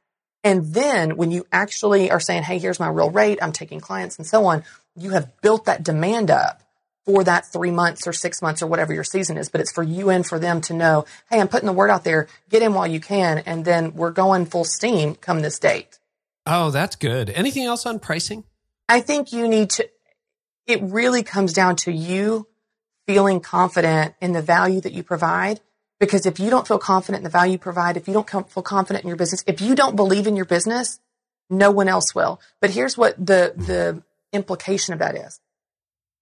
And then when you actually are saying, Hey, here's my real rate. I'm taking clients and so on. You have built that demand up for that three months or six months or whatever your season is, but it's for you and for them to know, Hey, I'm putting the word out there. Get in while you can. And then we're going full steam come this date. Oh, that's good. Anything else on pricing? I think you need to, it really comes down to you feeling confident in the value that you provide. Because if you don't feel confident in the value you provide, if you don't feel confident in your business, if you don't believe in your business, no one else will. But here's what the, the implication of that is.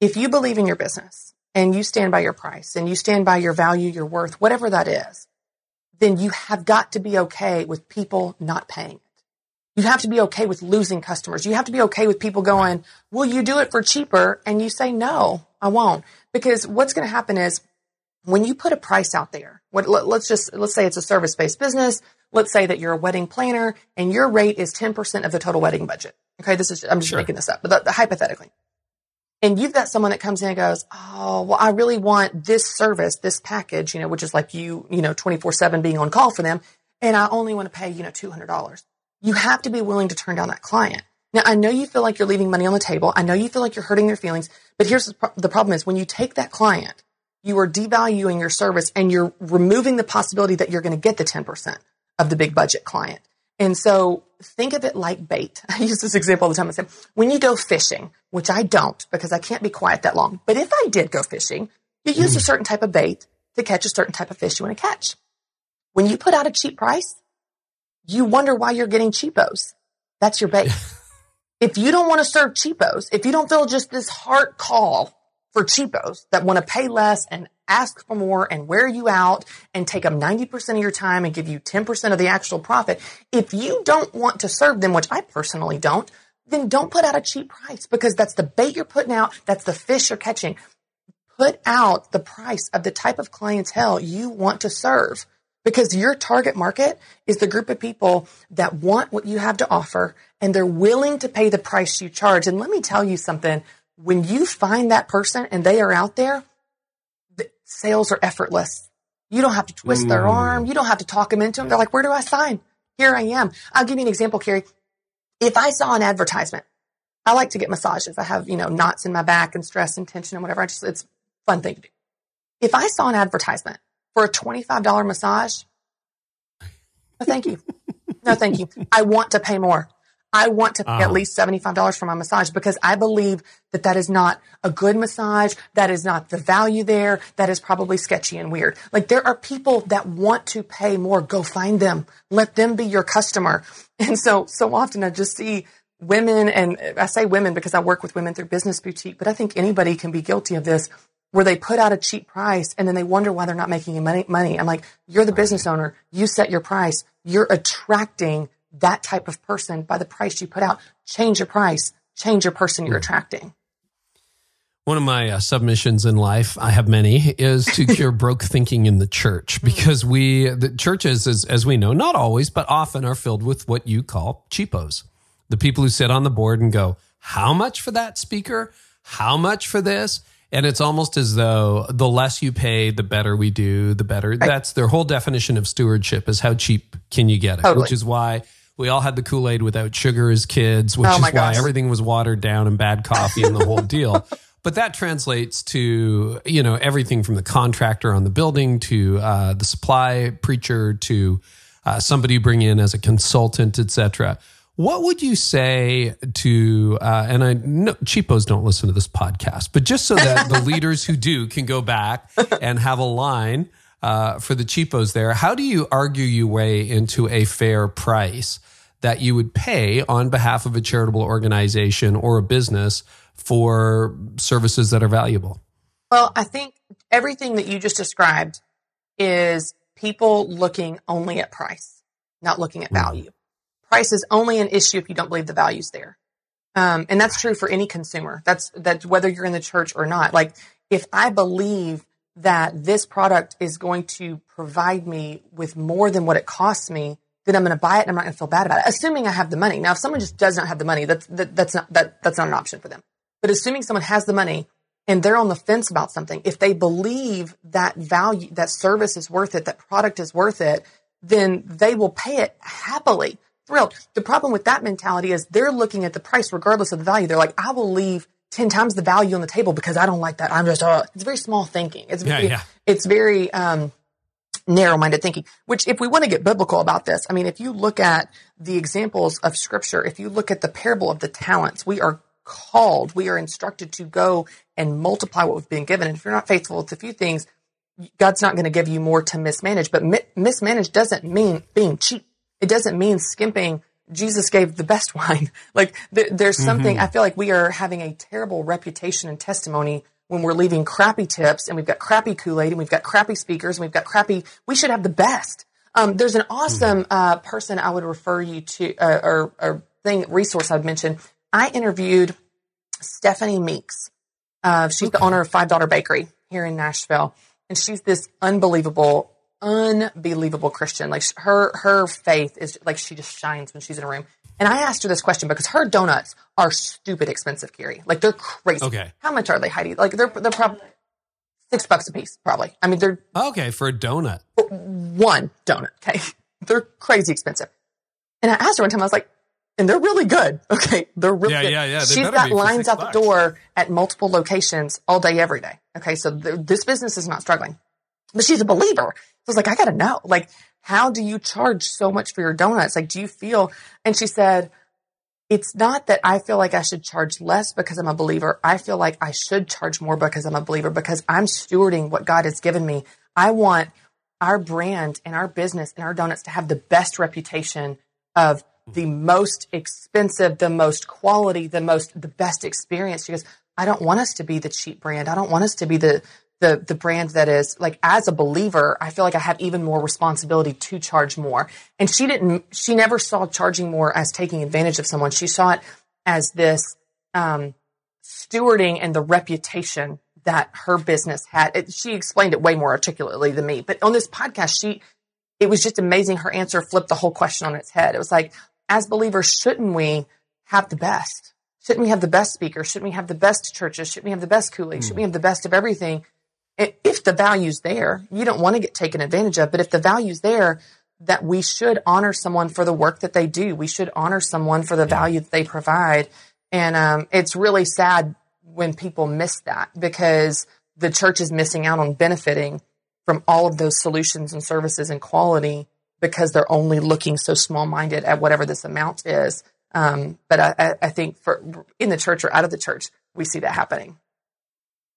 If you believe in your business and you stand by your price and you stand by your value, your worth, whatever that is, then you have got to be okay with people not paying. It. You have to be okay with losing customers. You have to be okay with people going, will you do it for cheaper? And you say, no, I won't. Because what's going to happen is when you put a price out there, what, let, us just, let's say it's a service based business. Let's say that you're a wedding planner and your rate is 10% of the total wedding budget. Okay. This is, I'm just sure. making this up, but the, the, hypothetically. And you've got someone that comes in and goes, Oh, well, I really want this service, this package, you know, which is like you, you know, 24 seven being on call for them. And I only want to pay, you know, $200 you have to be willing to turn down that client. Now, I know you feel like you're leaving money on the table. I know you feel like you're hurting their feelings, but here's the, pro- the problem is when you take that client, you are devaluing your service and you're removing the possibility that you're going to get the 10% of the big budget client. And so think of it like bait. I use this example all the time. I said, when you go fishing, which I don't because I can't be quiet that long, but if I did go fishing, you use a certain type of bait to catch a certain type of fish you want to catch. When you put out a cheap price, you wonder why you're getting cheapos. That's your bait. if you don't want to serve cheapos, if you don't feel just this heart call for cheapos that want to pay less and ask for more and wear you out and take up 90% of your time and give you 10% of the actual profit, if you don't want to serve them, which I personally don't, then don't put out a cheap price because that's the bait you're putting out. That's the fish you're catching. Put out the price of the type of clientele you want to serve because your target market is the group of people that want what you have to offer and they're willing to pay the price you charge. And let me tell you something. When you find that person and they are out there, the sales are effortless. You don't have to twist mm. their arm. You don't have to talk them into them. They're like, where do I sign? Here I am. I'll give you an example, Carey. If I saw an advertisement, I like to get massages. I have, you know, knots in my back and stress and tension and whatever. I just, it's fun thing to do. If I saw an advertisement for a $25 massage? No, thank you. No, thank you. I want to pay more. I want to pay uh-huh. at least $75 for my massage because I believe that that is not a good massage. That is not the value there. That is probably sketchy and weird. Like there are people that want to pay more. Go find them. Let them be your customer. And so, so often I just see women and I say women because I work with women through business boutique, but I think anybody can be guilty of this where they put out a cheap price and then they wonder why they're not making any money. money. I'm like, you're the business owner. You set your price. You're attracting that type of person by the price you put out. Change your price. Change your person you're hmm. attracting. One of my uh, submissions in life, I have many, is to cure broke thinking in the church hmm. because we, the churches, as, as we know, not always, but often are filled with what you call cheapos. The people who sit on the board and go, how much for that speaker? How much for this? And it's almost as though the less you pay, the better we do, the better. Right. That's their whole definition of stewardship is how cheap can you get it, totally. which is why we all had the Kool Aid without sugar as kids, which oh is why everything was watered down and bad coffee and the whole deal. But that translates to you know everything from the contractor on the building to uh, the supply preacher to uh, somebody you bring in as a consultant, etc. What would you say to, uh, and I know cheapos don't listen to this podcast, but just so that the leaders who do can go back and have a line uh, for the cheapos there, how do you argue your way into a fair price that you would pay on behalf of a charitable organization or a business for services that are valuable? Well, I think everything that you just described is people looking only at price, not looking at hmm. value price is only an issue if you don't believe the value's there. Um, and that's true for any consumer. That's that whether you're in the church or not. Like if I believe that this product is going to provide me with more than what it costs me, then I'm going to buy it and I'm not going to feel bad about it. Assuming I have the money. Now, if someone just does not have the money, that's that, that's not that that's not an option for them. But assuming someone has the money and they're on the fence about something, if they believe that value, that service is worth it, that product is worth it, then they will pay it happily thrilled. The problem with that mentality is they're looking at the price regardless of the value. They're like, I will leave 10 times the value on the table because I don't like that. I'm just, uh, it's very small thinking. It's Yeah, very, yeah. it's very, um, narrow-minded thinking, which if we want to get biblical about this, I mean, if you look at the examples of scripture, if you look at the parable of the talents, we are called, we are instructed to go and multiply what we've been given. And if you're not faithful with a few things, God's not going to give you more to mismanage. But mi- mismanage doesn't mean being cheap. It doesn't mean skimping. Jesus gave the best wine. Like there, there's something, mm-hmm. I feel like we are having a terrible reputation and testimony when we're leaving crappy tips and we've got crappy Kool-Aid and we've got crappy speakers and we've got crappy, we should have the best. Um, there's an awesome uh, person I would refer you to, uh, or, or thing, resource I'd mention. I interviewed Stephanie Meeks. Uh, she's the owner of Five Daughters Bakery here in Nashville, and she's this unbelievable, unbelievable Christian. Like her, her faith is like she just shines when she's in a room. And I asked her this question because her donuts are stupid expensive, Carey. Like they're crazy. Okay. How much are they, Heidi? Like they're they're probably six bucks a piece, probably. I mean, they're Okay, for a donut. one donut. Okay. They're crazy expensive. And I asked her one time, I was like, and they're really good. Okay. They're really Yeah, good. yeah, yeah. They She's got lines out bucks. the door at multiple locations all day, every day. Okay. So th- this business is not struggling, but she's a believer. So I was like, I got to know, like, how do you charge so much for your donuts? Like, do you feel, and she said, it's not that I feel like I should charge less because I'm a believer. I feel like I should charge more because I'm a believer because I'm stewarding what God has given me. I want our brand and our business and our donuts to have the best reputation of the most expensive, the most quality, the most, the best experience. She goes, I don't want us to be the cheap brand. I don't want us to be the, the, the brand that is like, as a believer, I feel like I have even more responsibility to charge more. And she didn't, she never saw charging more as taking advantage of someone. She saw it as this, um, stewarding and the reputation that her business had. It, she explained it way more articulately than me. But on this podcast, she, it was just amazing. Her answer flipped the whole question on its head. It was like, as believers, shouldn't we have the best? Shouldn't we have the best speakers? Shouldn't we have the best churches? Shouldn't we have the best Kool-Aid? Shouldn't we have the best of everything? If the value's there, you don't want to get taken advantage of, but if the value's there, that we should honor someone for the work that they do. We should honor someone for the value that they provide. And um, it's really sad when people miss that because the church is missing out on benefiting from all of those solutions and services and quality because they're only looking so small minded at whatever this amount is. Um, but I, I- I think for in the church or out of the church, we see that happening.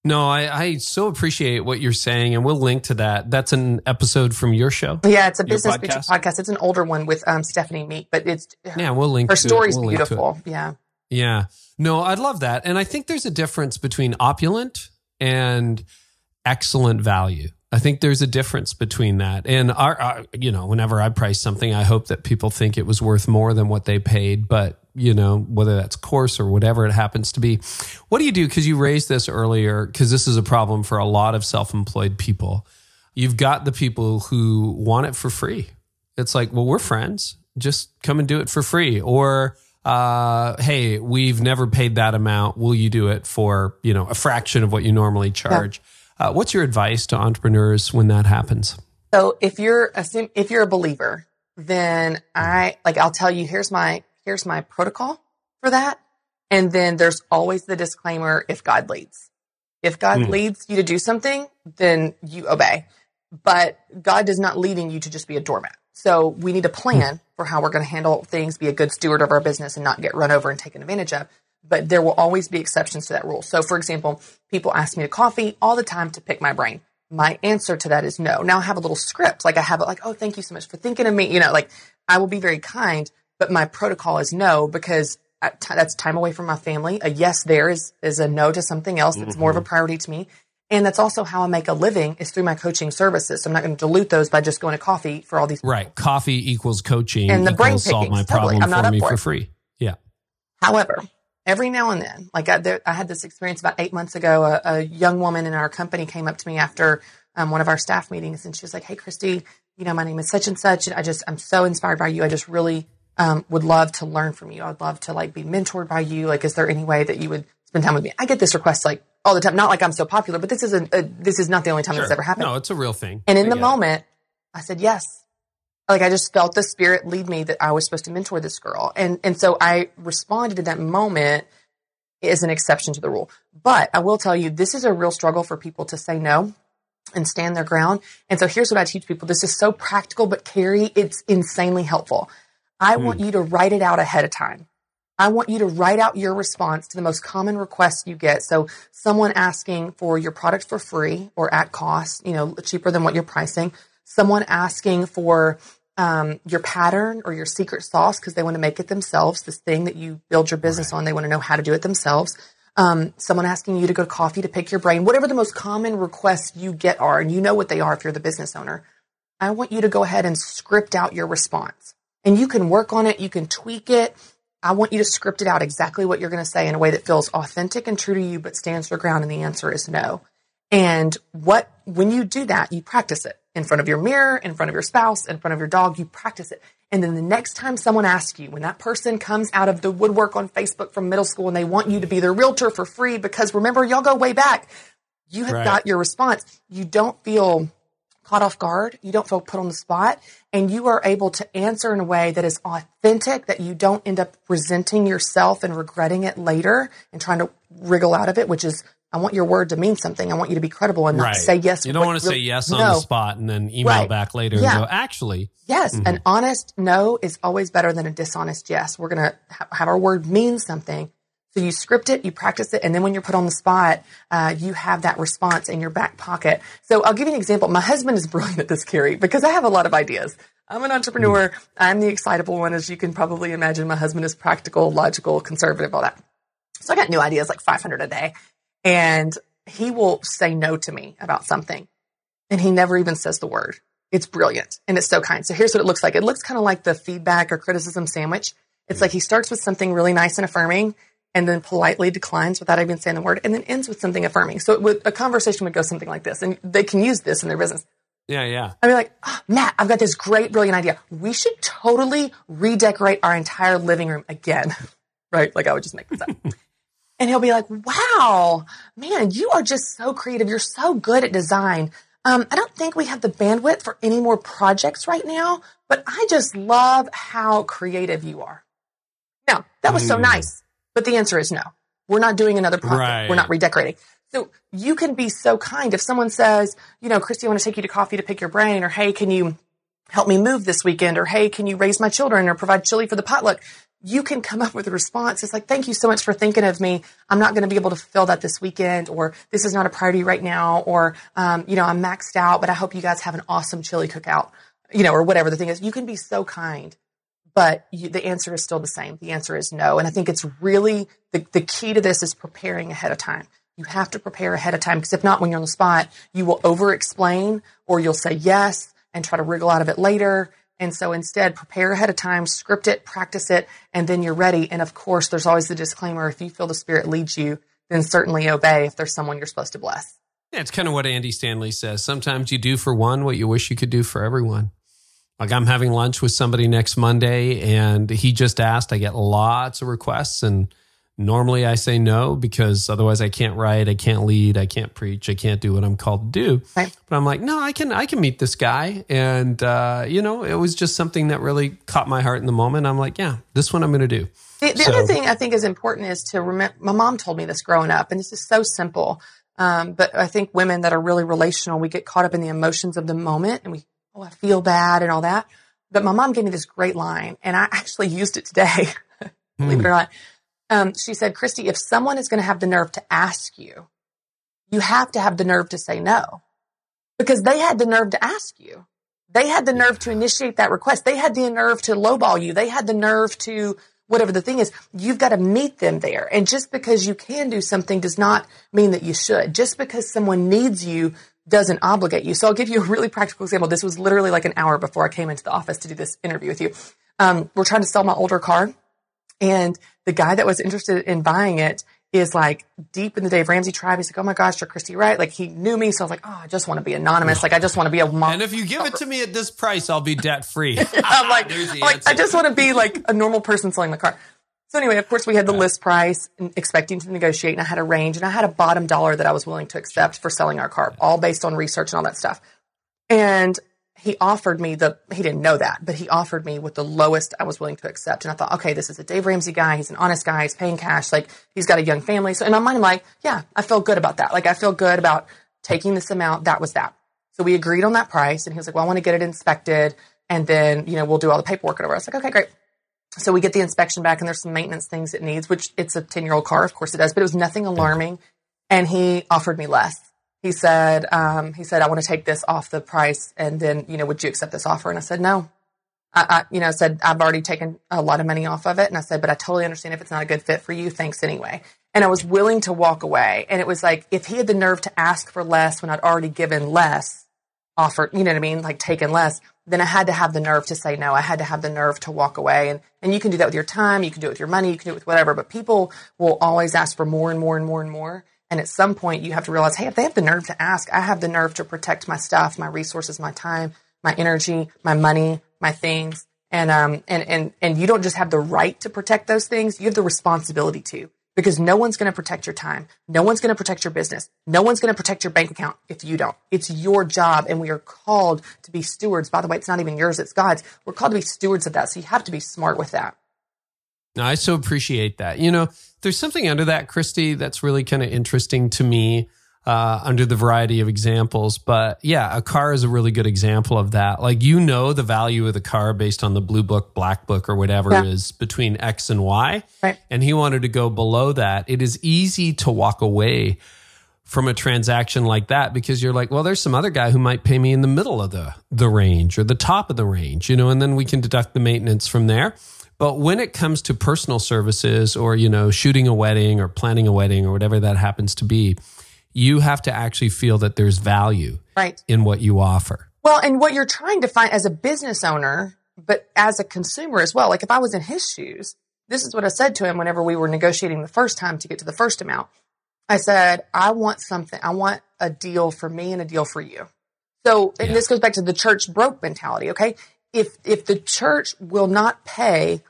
No, I, I so appreciate what you're saying, and we'll link to that. That's an episode from your show. Yeah, it's a business podcast? podcast. It's an older one with um, Stephanie Meek, but it's Yeah, we'll link. her to it. story's We'll link to it. beautiful. Yeah. Yeah. No, I'd love that. And I think there's a difference between opulent and excellent value. I think there's a difference between that. And our, our, you know, whenever I price something, I hope that people think it was worth more than what they paid. But, you know, whether that's course or whatever it happens to be. What do you do? Because you raised this earlier, because this is a problem for a lot of self employed people. You've got the people who want it for free. It's like, well, we're friends. Just come and do it for free. Or, uh, hey, we've never paid that amount. Will you do it for, you know, a fraction of what you normally charge? Uh, what's your advice to entrepreneurs when that happens? So if you're a, if you're a believer, then I like I'll tell you here's my here's my protocol for that, and then there's always the disclaimer if God leads. If God Hmm. leads you to do something, then you obey. But God is not leading you to just be a doormat. So we need a plan for how we're going to handle things, be a good steward of our business, and not get run over and taken advantage of. But there will always be exceptions to that rule. So, for example, people ask me to coffee all the time to pick my brain. My answer to that is no. Now I have a little script. Like I have it like, oh, thank you so much for thinking of me. You know, like I will be very kind, but my protocol is no because t- that's time away from my family. A yes there is, is a no to something else that's more of a priority to me. And that's also how I make a living is through my coaching services. So I'm not going to dilute those by just going to coffee for all these. Right. Coffee equals coaching And the brain solve my totally. problem not for me for for it. free. Yeah. However, every now and then, like I, there, I had this experience about eight months ago. A, a young woman in our company came up to me after um, one of our staff meetings, and she was like, "Hey, Christy, you know, my name is such and such, and I just I'm so inspired by you. I just really um, would love to learn from you. I'd love to like be mentored by you. Like, is there any way that you would spend time with me?" I get this request like all the time. Not like I'm so popular, but this is a, a this is not the only time this ever happened. No, it's a real thing. And I in the get it. moment, I said, yes. Like I just felt the spirit lead me that I was supposed to mentor this girl. And and so I responded in that moment is an exception to the rule. But I will tell you, this is a real struggle for people to say no and stand their ground. And so here's what I teach people. This is so practical, but Carey, it's insanely helpful. I mm. want you to write it out ahead of time. I want you to write out your response to the most common requests you get. So someone asking for your product for free or at cost, you know, cheaper than what you're pricing. Someone asking for um, your pattern or your secret sauce because they want to make it themselves. This thing that you build your business right. on, they want to know how to do it themselves. Um, someone asking you to go to coffee to pick your brain, whatever the most common requests you get are, and you know what they are if you're the business owner. I want you to go ahead and script out your response. And you can work on it, you can tweak it. I want you to script it out exactly what you're going to say in a way that feels authentic and true to you, but stands your ground. And the answer is no. And what, when you do that, you practice it in front of your mirror, in front of your spouse, in front of your dog, you practice it. And then the next time someone asks you, when that person comes out of the woodwork on Facebook from middle school and they want you to be their realtor for free, because remember, y'all go way back, you have right. got your response. You don't feel caught off guard. You don't feel put on the spot and you are able to answer in a way that is authentic, that you don't end up resenting yourself and regretting it later and trying to wriggle out of it, which is I want your word to mean something. I want you to be credible and not right. say yes. You don't want to really, say yes on no. the spot and then email right. back later yeah. and go, actually. Yes. Mm-hmm. An honest no is always better than a dishonest yes. We're going to ha- have our word mean something so you script it, you practice it, and then when you're put on the spot, uh, you have that response in your back pocket. So I'll give you an example. My husband is brilliant at this, Carey, because I have a lot of ideas. I'm an entrepreneur. I'm the excitable one, as you can probably imagine. My husband is practical, logical, conservative, all that. So I got new ideas, like 500 a day. And he will say no to me about something. And he never even says the word. It's brilliant and it's so kind. So here's what it looks like. It looks kind of like the feedback or criticism sandwich. It's like he starts with something really nice and affirming and then politely declines without even saying the word and then ends with something affirming. So would, a conversation would go something like this and they can use this in their business. Yeah, yeah. I'd be like, oh, Matt, I've got this great, brilliant idea. We should totally redecorate our entire living room again. right? Like I would just make this up. and he'll be like, wow, man, you are just so creative. You're so good at design. Um, I don't think we have the bandwidth for any more projects right now, but I just love how creative you are. Now, that was so mm. nice. But the answer is no. We're not doing another project. Right. We're not redecorating. So you can be so kind. If someone says, you know, Christy, I want to take you to coffee to pick your brain, or hey, can you help me move this weekend? Or hey, can you raise my children or provide chili for the potluck? You can come up with a response. It's like, thank you so much for thinking of me. I'm not going to be able to fulfill that this weekend, or this is not a priority right now, or, um, you know, I'm maxed out, but I hope you guys have an awesome chili cookout, you know, or whatever the thing is. You can be so kind but you, the answer is still the same. The answer is no. And I think it's really the, the key to this is preparing ahead of time. You have to prepare ahead of time because if not, when you're on the spot, you will over explain or you'll say yes and try to wriggle out of it later. And so instead, prepare ahead of time, script it, practice it, and then you're ready. And of course, there's always the disclaimer if you feel the Spirit leads you, then certainly obey if there's someone you're supposed to bless. Yeah, it's kind of what Andy Stanley says. Sometimes you do for one what you wish you could do for everyone. Like I'm having lunch with somebody next Monday and he just asked. I get lots of requests and normally I say no because otherwise I can't write, I can't lead, I can't preach, I can't do what I'm called to do. Right. But I'm like, no, I can I can meet this guy. And uh, you know, it was just something that really caught my heart in the moment. I'm like, yeah, this one I'm gonna do. The, the so, other thing I think is important is to remember my mom told me this growing up, and this is so simple. Um, but I think women that are really relational, we get caught up in the emotions of the moment and we oh, I feel bad and all that. But my mom gave me this great line, and I actually used it today, believe it or hmm. not. Um, she said, Christy, if someone is going to have the nerve to ask you, you have to have the nerve to say no because they had the nerve to ask you. They had the nerve to initiate that request. They had the nerve to lowball you. They had the nerve to whatever the thing is. You've got to meet them there. And just because you can do something does not mean that you should. Just because someone needs you doesn't obligate you. So I'll give you a really practical example. This was literally like an hour before I came into the office to do this interview with you. Um, we're trying to sell my older car, and the guy that was interested in buying it is like deep in the Dave Ramsey tribe. He's like, "Oh my gosh, you're Christy Wright." Like he knew me, so I was like, "Oh, I just want to be anonymous. Like I just want to be a mom." And if you give it to me at this price, I'll be debt free. I'm like, I'm like I just want to be like a normal person selling the car. So anyway, of course, we had the list price, expecting to negotiate, and I had a range, and I had a bottom dollar that I was willing to accept for selling our car, all based on research and all that stuff. And he offered me the, he didn't know that, but he offered me with the lowest I was willing to accept. And I thought, okay, this is a Dave Ramsey guy. He's an honest guy. He's paying cash. Like he's got a young family. So in my mind, I'm like, yeah, I feel good about that. Like I feel good about taking this amount. That was that. So we agreed on that price. And he was like, well, I want to get it inspected. And then, you know, we'll do all the paperwork and over. I was like, okay, great. So we get the inspection back and there's some maintenance things it needs, which it's a 10 year old car. Of course it does, but it was nothing alarming. And he offered me less he said, um, he said, I want to take this off the price. And then, you know, would you accept this offer? And I said, no. I, I, you know, said, I've already taken a lot of money off of it. And I said, but I totally understand if it's not a good fit for you. Thanks anyway. And I was willing to walk away. And it was like, if he had the nerve to ask for less when I'd already given less, offered, you know what I mean? Like taken less, then I had to have the nerve to say no. I had to have the nerve to walk away. And, and you can do that with your time. You can do it with your money. You can do it with whatever, but people will always ask for more and more and more and more. And at some point, you have to realize, hey, if they have the nerve to ask, I have the nerve to protect my stuff, my resources, my time, my energy, my money, my things. And, um, and, and, and you don't just have the right to protect those things. You have the responsibility to because no one's going to protect your time. No one's going to protect your business. No one's going to protect your bank account if you don't. It's your job. And we are called to be stewards. By the way, it's not even yours. It's God's. We're called to be stewards of that. So you have to be smart with that. I so appreciate that. You know, there's something under that, Christy, that's really kind of interesting to me uh, under the variety of examples. But yeah, a car is a really good example of that. Like, you know, the value of the car based on the blue book, black book, or whatever yeah. is between X and Y. Right. And he wanted to go below that. It is easy to walk away from a transaction like that because you're like, well, there's some other guy who might pay me in the middle of the the range or the top of the range, you know, and then we can deduct the maintenance from there. But when it comes to personal services or, you know, shooting a wedding or planning a wedding or whatever that happens to be, you have to actually feel that there's value right. in what you offer. Well, and what you're trying to find as a business owner, but as a consumer as well. Like if I was in his shoes, this is what I said to him whenever we were negotiating the first time to get to the first amount. I said, I want something. I want a deal for me and a deal for you. So, and yeah. this goes back to the church broke mentality. Okay if if the church will not pay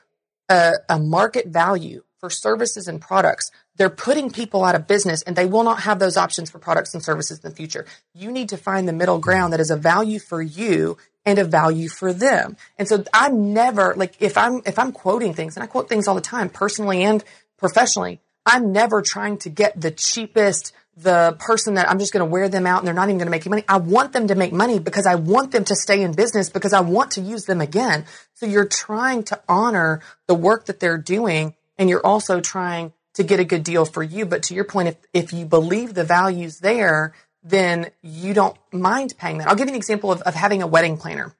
a, a, market value for services and products, they're putting people out of business and they will not have those options for products and services in the future. You need to find the middle ground that is a value for you and a value for them. And so I'm never like if I'm if I'm quoting things and I quote things all the time personally and professionally, I'm never trying to get the cheapest the person that I'm just going to wear them out and they're not even going to make money. I want them to make money because I want them to stay in business because I want to use them again. So you're trying to honor the work that they're doing and you're also trying to get a good deal for you. But to your point, if, if you believe the values there, then you don't mind paying that. I'll give you an example of, of having a wedding planner.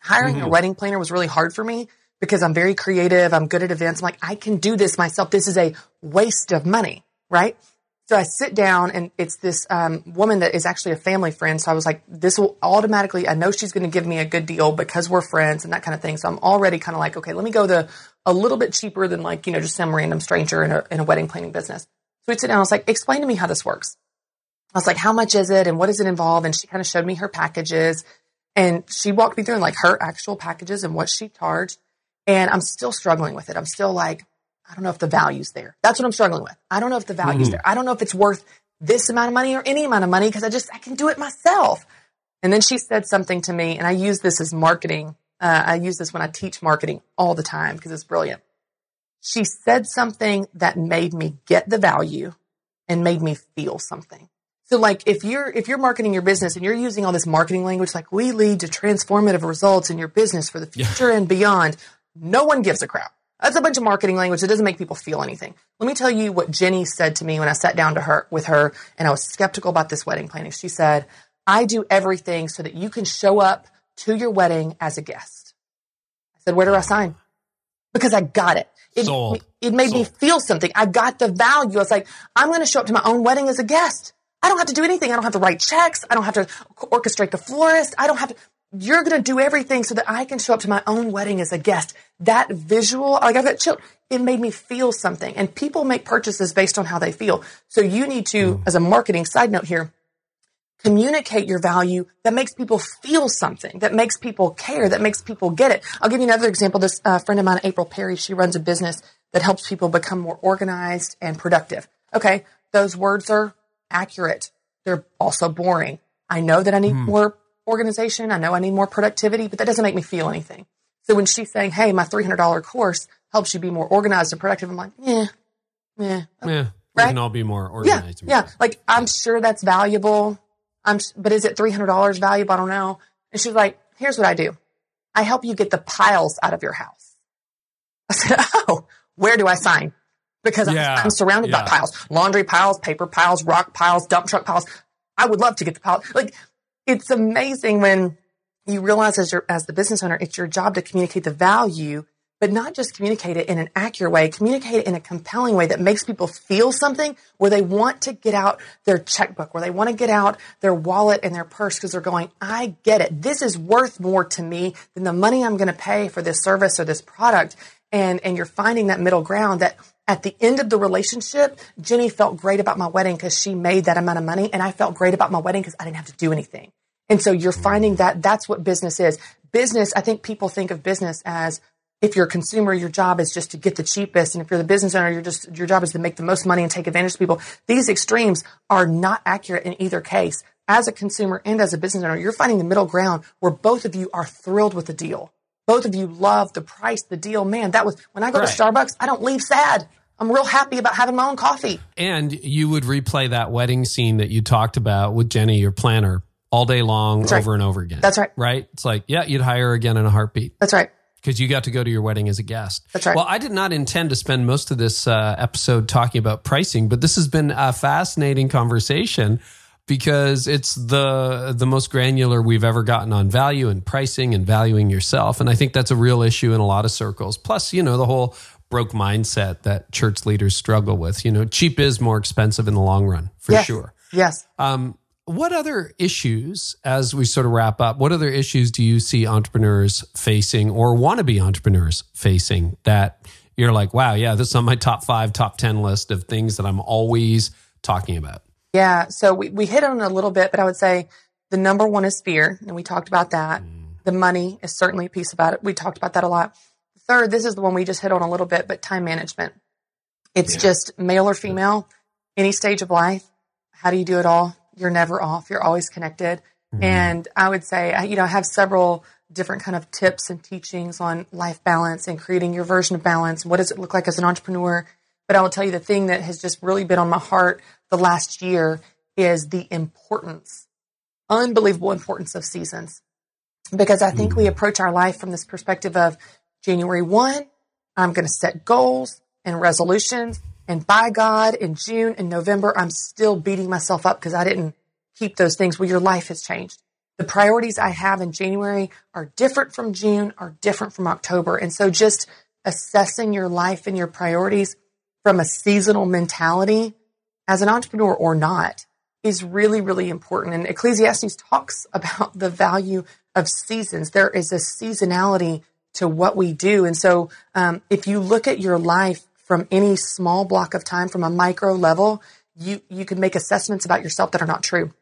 Hiring mm-hmm. a wedding planner was really hard for me because I'm very creative. I'm good at events. I'm like, I can do this myself. This is a waste of money, right? So I sit down and it's this um, woman that is actually a family friend. So I was like, this will automatically, I know she's going to give me a good deal because we're friends and that kind of thing. So I'm already kind of like, okay, let me go the a little bit cheaper than like, you know, just some random stranger in a, in a wedding planning business. So we sit down. I was like, explain to me how this works. I was like, how much is it and what does it involve? And she kind of showed me her packages and she walked me through like her actual packages and what she charged. And I'm still struggling with it. I'm still like, I don't know if the value's there. That's what I'm struggling with. I don't know if the value's mm-hmm. there. I don't know if it's worth this amount of money or any amount of money because I just, I can do it myself. And then she said something to me and I use this as marketing. Uh, I use this when I teach marketing all the time because it's brilliant. She said something that made me get the value and made me feel something. So like if you're if you're marketing your business and you're using all this marketing language like we lead to transformative results in your business for the future yeah. and beyond, no one gives a crap. That's a bunch of marketing language that doesn't make people feel anything. Let me tell you what Jenny said to me when I sat down to her with her and I was skeptical about this wedding planning. She said, I do everything so that you can show up to your wedding as a guest. I said, where do I sign? Because I got it. It, Sold. it made Sold. me feel something. I got the value. I was like, I'm going to show up to my own wedding as a guest. I don't have to do anything. I don't have to write checks. I don't have to orchestrate the florist. I don't have to you're going to do everything so that I can show up to my own wedding as a guest. That visual, like I've got chilled, it made me feel something. And people make purchases based on how they feel. So you need to, mm. as a marketing side note here, communicate your value that makes people feel something, that makes people care, that makes people get it. I'll give you another example. This uh, friend of mine, April Perry, she runs a business that helps people become more organized and productive. Okay. Those words are accurate. They're also boring. I know that I need mm. more organization. I know I need more productivity, but that doesn't make me feel anything. So when she's saying, Hey, my $300 course helps you be more organized and productive, I'm like, yeah, yeah. Yeah. We Right? can all be more organized. and Yeah. Like I'm sure that's valuable. I'm, but is it $300 valuable? I don't know. And she's like, here's what I do. I help you get the piles out of your house. I said, Oh, where do I sign? Because I'm- I'm, surrounded by piles, laundry piles, paper piles, rock piles, dump truck piles. I would love to get the pile. Like it's amazing when you realize as your, as the business owner, it's your job to communicate the value, but not just communicate it in an accurate way, communicate it in a compelling way that makes people feel something where they want to get out their checkbook, where they want to get out their wallet and their purse because they're going, I get it. This is worth more to me than the money I'm going to pay for this service or this product. And, and you're finding that middle ground that at the end of the relationship, Jenny felt great about my wedding because she made that amount of money. And I felt great about my wedding because I didn't have to do anything. And so you're finding that that's what business is. Business, I think people think of business as if you're a consumer, your job is just to get the cheapest. And if you're the business owner, you're just, your job is to make the most money and take advantage of people. These extremes are not accurate in either case. As a consumer and as a business owner, you're finding the middle ground where both of you are thrilled with the deal. Both of you love the price, the deal. Man, that was when I go Right. to Starbucks, I don't leave sad. I'm real happy about having my own coffee. And you would replay that wedding scene that you talked about with Jenny, your planner, all day long, right. over and over again. That's right. Right? It's like, yeah, you'd hire her again in a heartbeat That's right. Because you got to go to your wedding as a guest. That's right. Well, I did not intend to spend most of this uh, episode talking about pricing, but this has been a fascinating conversation because it's the the most granular we've ever gotten on value and pricing and valuing yourself, and I think that's a real issue in a lot of circles. Plus, you know, the whole broke mindset that church leaders struggle with. You know, cheap is more expensive in the long run, for yes. sure. Yes. Um, what other issues, as we sort of wrap up, what other issues do you see entrepreneurs facing or want to be entrepreneurs facing that you're like, wow, yeah, this is on my top five, top 10 list of things that I'm always talking about? Yeah. So we, we hit on a little bit, but I would say the number one is fear. And we talked about that. Mm. The money is certainly a piece about it. We talked about that a lot. Third, this is the one we just hit on a little bit, but time management. It's just male or female, any stage of life. How do you do it all? You're never off. You're always connected. Mm-hmm. And I would say, I- you know, I have several different kind of tips and teachings on life balance and creating your version of balance. What does it look like as an entrepreneur? But I will tell you the thing that has just really been on my heart the last year is the importance, unbelievable importance of seasons. Because I think we mm-hmm. approach our life from this perspective of January 1, I'm going to set goals and resolutions. And by God, in June and November, I'm still beating myself up because I didn't keep those things. Well, your life has changed. The priorities I have in January are different from June, are different from October. And so just assessing your life and your priorities from a seasonal mentality as an entrepreneur or not is really, really important. And Ecclesiastes talks about the value of seasons. There is a seasonality to what we do. And so, um, if you look at your life from any small block of time, from a micro level, you, you can make assessments about yourself that are not true.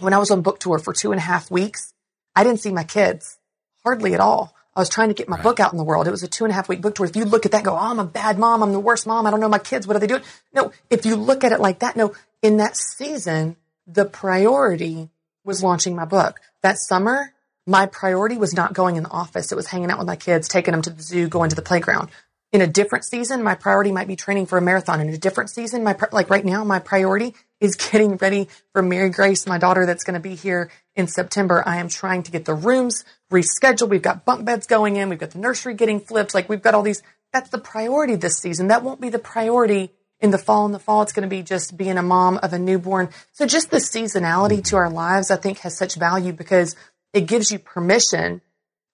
When I was on book tour for two and a half weeks, I didn't see my kids hardly at all. I was trying to get my book out in the world. It was a two and a half week book tour. If you look at that, go, oh, I'm a bad mom. I'm the worst mom. I don't know my kids. What are they doing? No, if you look at it like that, no, in that season, the priority was launching my book. That summer, my priority was not going in the office. It was hanging out with my kids, taking them to the zoo, going to the playground. In a different season, my priority might be training for a marathon. In a different season, my like right now, my priority is getting ready for Mary Grace, my daughter that's going to be here in September. I am trying to get the rooms rescheduled. We've got bunk beds going in. We've got the nursery getting flipped. Like we've got all these. That's the priority this season. That won't be the priority in the fall. In the fall, it's going to be just being a mom of a newborn. So just the seasonality to our lives, I think has such value because it gives you permission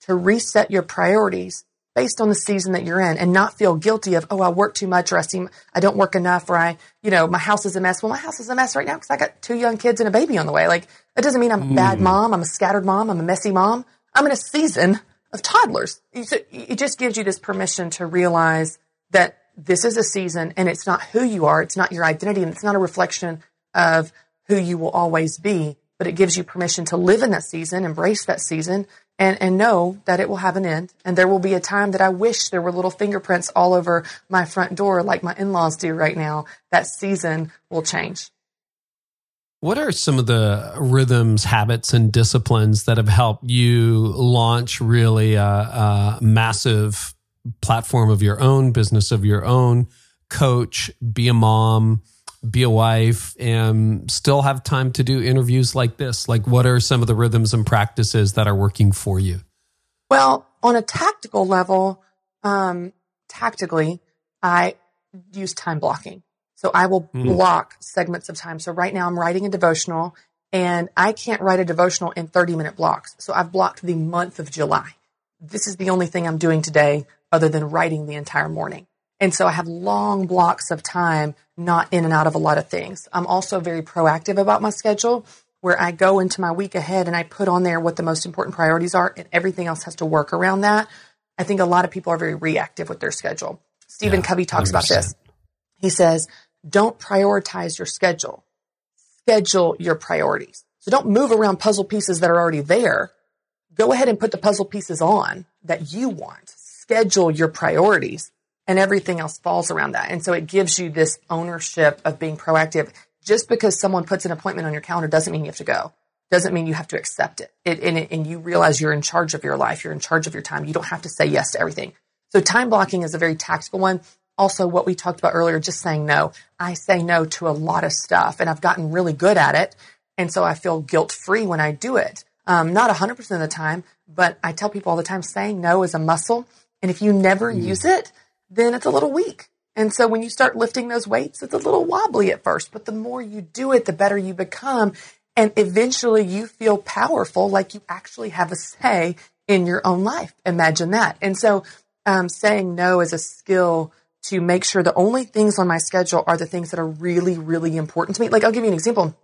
to reset your priorities based on the season that you're in and not feel guilty of, oh, I work too much or I seem, I don't work enough or I, you know, my house is a mess. Well, my house is a mess right now because I got two young kids and a baby on the way. Like, that doesn't mean I'm a bad mm. mom. I'm a scattered mom. I'm a messy mom. I'm in a season of toddlers. So It just gives you this permission to realize that this is a season and it's not who you are. It's not your identity and it's not a reflection of who you will always be, but it gives you permission to live in that season, embrace that season and, and know that it will have an end. And there will be a time that I wish there were little fingerprints all over my front door like my in-laws do right now. That season will change. What are some of the rhythms, habits, and disciplines that have helped you launch really a, a massive platform of your own, business of your own, coach, be a mom, be a wife, and still have time to do interviews like this? Like, what are some of the rhythms and practices that are working for you? Well, on a tactical level, um, tactically, I use time blocking. So I will mm. block segments of time. So right now I'm writing a devotional and I can't write a devotional in 30 minute blocks. So I've blocked the month of July. This is the only thing I'm doing today other than writing the entire morning. And so I have long blocks of time, not in and out of a lot of things. I'm also very proactive about my schedule where I go into my week ahead and I put on there what the most important priorities are and everything else has to work around that. I think a lot of people are very reactive with their schedule. Stephen yeah, Covey talks 100%. about this. He says, don't prioritize your schedule. Schedule your priorities. So don't move around puzzle pieces that are already there. Go ahead and put the puzzle pieces on that you want. Schedule your priorities and everything else falls around that. And so it gives you this ownership of being proactive. Just because someone puts an appointment on your calendar doesn't mean you have to go. Doesn't mean you have to accept it. it, and, it and you realize you're in charge of your life. You're in charge of your time. You don't have to say yes to everything. So time blocking is a very tactical one. Also, what we talked about earlier, just saying no. I say no to a lot of stuff and I've gotten really good at it. And so I feel guilt free when I do it. Um, not 100% of the time, but I tell people all the time saying no is a muscle. And if you never mm. use it, then it's a little weak. And so when you start lifting those weights, it's a little wobbly at first, but the more you do it, the better you become. And eventually you feel powerful, like you actually have a say in your own life. Imagine that. And so, um, saying no is a skill to make sure the only things on my schedule are the things that are really, really important to me. Like I'll give you an example.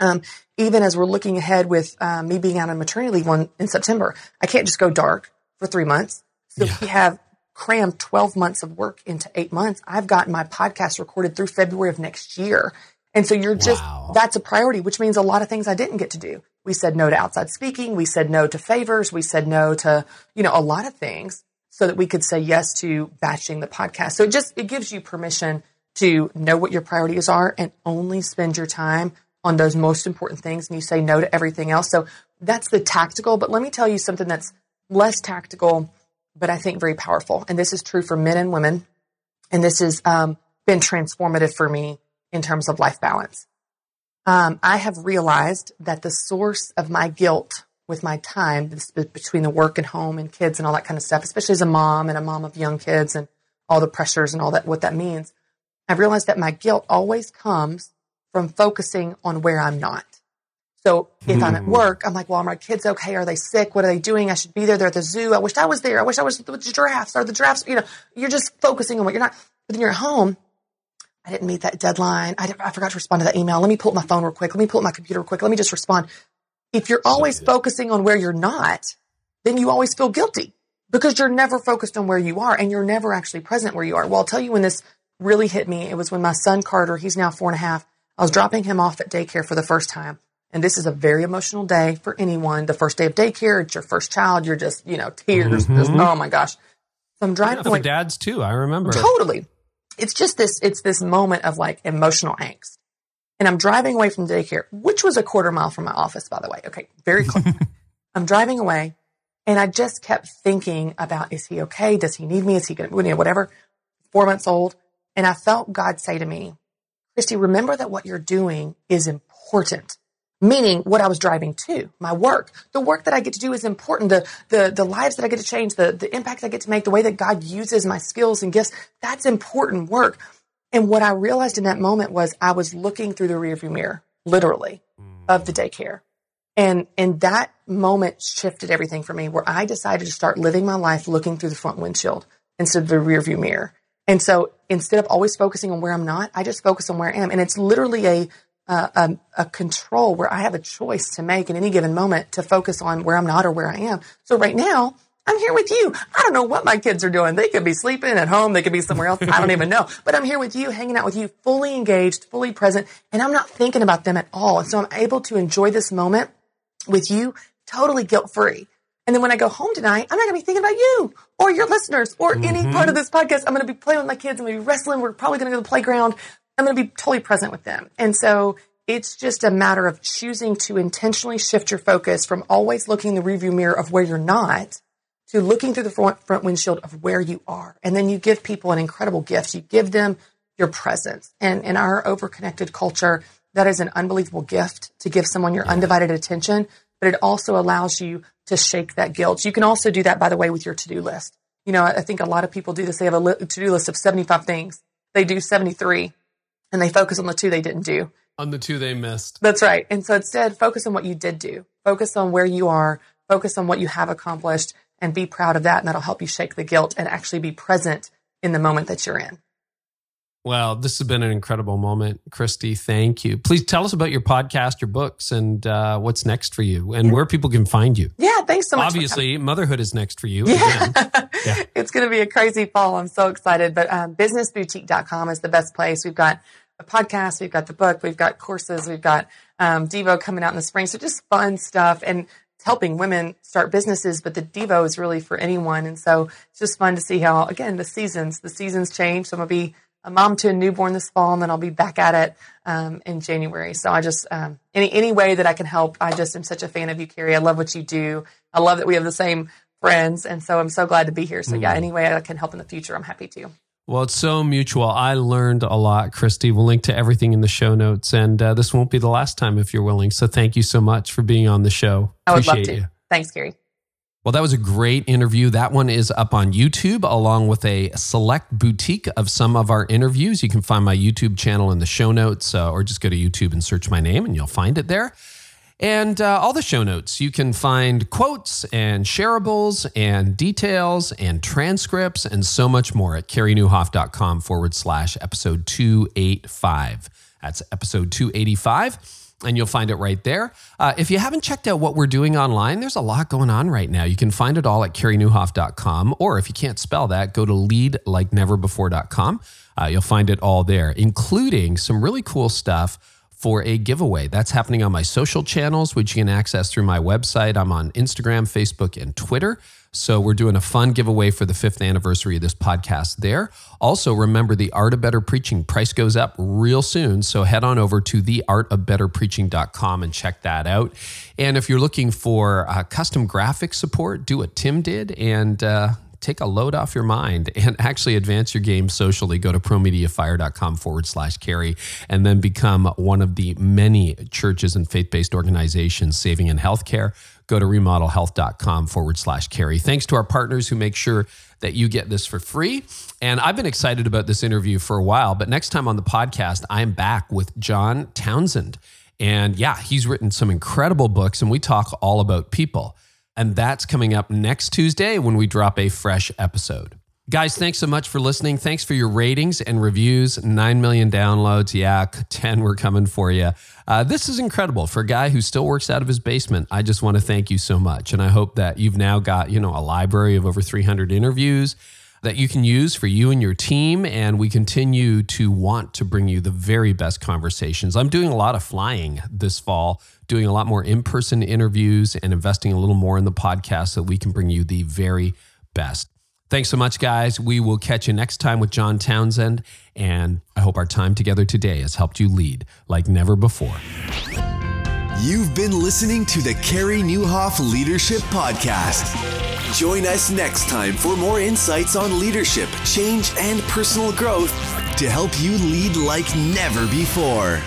Um, even as we're looking ahead with um, me being out on maternity leave one in September, I can't just go dark for three months. So yeah. we have crammed 12 months of work into eight months. I've gotten my podcast recorded through February of next year. And so you're just, wow. that's a priority, which means a lot of things I didn't get to do. We said no to outside speaking. We said no to favors. We said no to, you know, a lot of things so that we could say yes to batching the podcast. So it just, it gives you permission to know what your priorities are and only spend your time on those most important things and you say no to everything else. So that's the tactical. But let me tell you something that's less tactical, but I think very powerful. And this is true for men and women. And this has um, been transformative for me in terms of life balance. Um, I have realized that the source of my guilt with my time between the work and home and kids and all that kind of stuff, especially as a mom and a mom of young kids and all the pressures and all that, what that means. I've realized that my guilt always comes from focusing on where I'm not. So if I'm at hmm. work, I'm like, well, are my kids okay? Are they sick? What are they doing? I should be there. They're at the zoo. I wish I was there. I wish I was with the giraffes. Are the giraffes? You know, you're just focusing on what you're not. But then you're at home. I didn't meet that deadline. I, I forgot to respond to that email. Let me pull up my phone real quick. Let me pull up my computer real quick. Let me just respond. If you're always so focusing on where you're not, then you always feel guilty because you're never focused on where you are and you're never actually present where you are. Well, I'll tell you when this really hit me. It was when my son Carter, he's now four and a half. I was dropping him off at daycare for the first time. And this is a very emotional day for anyone. The first day of daycare, it's your first child. You're just, you know, tears. Mm-hmm. Just, oh my gosh. So I'm driving. Yeah, for dads too. I remember. Totally. It's just this, it's this moment of like emotional angst. And I'm driving away from daycare, which was a quarter mile from my office, by the way. Okay. Very close. I'm driving away and I just kept thinking about, is he okay? Does he need me? Is he going to, you know, whatever. Four months old. And I felt God say to me, Christy, remember that what you're doing is important meaning what I was driving to, my work. The work that I get to do is important. The, the, the lives that I get to change, the, the impact I get to make, the way that God uses my skills and gifts, that's important work. And what I realized in that moment was I was looking through the rearview mirror, literally, hmm. of the daycare. And, and that moment shifted everything for me where I decided to start living my life looking through the front windshield instead of the rearview mirror. And so instead of always focusing on where I'm not, I just focus on where I am. And it's literally a, a, a, control where I have a choice to make in any given moment to focus on where I'm not or where I am. So right now, I'm here with you. I don't know what my kids are doing. They could be sleeping at home. They could be somewhere else. I don't even know. But I'm here with you, hanging out with you, fully engaged, fully present, and I'm not thinking about them at all. And so I'm able to enjoy this moment with you totally guilt free. And then when I go home tonight, I'm not going to be thinking about you or your listeners or mm-hmm. any part of this podcast. I'm going to be playing with my kids. I'm going to be wrestling. We're probably going to go to the playground. I'm going to be totally present with them. And so it's just a matter of choosing to intentionally shift your focus from always looking in the rearview mirror of where you're not to looking through the front, front windshield of where you are. And then you give people an incredible gift. You give them your presence. And in our overconnected culture, that is an unbelievable gift to give someone your undivided attention, but it also allows you to shake that guilt. You can also do that, by the way, with your to do list. You know, I think a lot of people do this. They have a to do list of 75 things. They do 73 and they focus on the two they didn't do. On the two they missed. That's right. And so instead, focus on what you did do. Focus on where you are. Focus on what you have accomplished and be proud of that. And that'll help you shake the guilt and actually be present in the moment that you're in. Well, this has been an incredible moment, Christy. Thank you. Please tell us about your podcast, your books, and uh, what's next for you, and yeah. where people can find you. Yeah, thanks so much. Obviously, motherhood is next for you. Yeah, yeah. it's going to be a crazy fall. I'm so excited. But um, businessboutique.com is the best place. We've got a podcast, we've got the book, we've got courses, we've got um, Devo coming out in the spring. So just fun stuff and helping women start businesses. But the Devo is really for anyone, and so it's just fun to see how again the seasons the seasons change. So I'm gonna be a mom to a newborn this fall, and then I'll be back at it um, in January. So I just um, any any way that I can help. I just am such a fan of you, Carey. I love what you do. I love that we have the same friends, and so I'm so glad to be here. So yeah, mm. any way I can help in the future, I'm happy to. Well, it's so mutual. I learned a lot, Christy. We'll link to everything in the show notes, and uh, this won't be the last time if you're willing. So thank you so much for being on the show. I would Appreciate love to. You. Thanks, Carey. Well, that was a great interview. That one is up on YouTube along with a select boutique of some of our interviews. You can find my YouTube channel in the show notes uh, or just go to YouTube and search my name and you'll find it there. And uh, all the show notes, you can find quotes and shareables and details and transcripts and so much more at careynieuwhof.com forward slash episode 285. That's episode 285 and you'll find it right there. Uh, if you haven't checked out what we're doing online, there's a lot going on right now. You can find it all at careynieuwhof.com, or if you can't spell that, go to leadlikeneverbefore.com. Uh, you'll find it all there, including some really cool stuff for a giveaway. That's happening on my social channels, which you can access through my website. I'm on Instagram, Facebook, and Twitter. So we're doing a fun giveaway for the fifth anniversary of this podcast there. Also, remember the Art of Better Preaching price goes up real soon. So head on over to theartofbetterpreaching.com and check that out. And if you're looking for uh, custom graphic support, do what Tim did and uh, take a load off your mind and actually advance your game socially. Go to promediafire.com forward slash carey and then become one of the many churches and faith based organizations saving in healthcare. Go to remodelhealth.com forward slash carey. Thanks to our partners who make sure that you get this for free. And I've been excited about this interview for a while, but next time on the podcast, I'm back with John Townsend. And yeah, he's written some incredible books, and we talk all about people. And that's coming up next Tuesday when we drop a fresh episode. Guys, thanks so much for listening. Thanks for your ratings and reviews. 9 million downloads. Yeah, 10 we're coming for you. Uh, this is incredible for a guy who still works out of his basement. I just want to thank you so much. And I hope that you've now got, you know, a library of over 300 interviews that you can use for you and your team. And we continue to want to bring you the very best conversations. I'm doing a lot of flying this fall, doing a lot more in person interviews and investing a little more in the podcast so we can bring you the very best. Thanks so much, guys. We will catch you next time with John Townsend. And I hope our time together today has helped you lead like never before. You've been listening to the Carey Nieuwhof Leadership Podcast. Join us next time for more insights on leadership, change, and personal growth to help you lead like never before.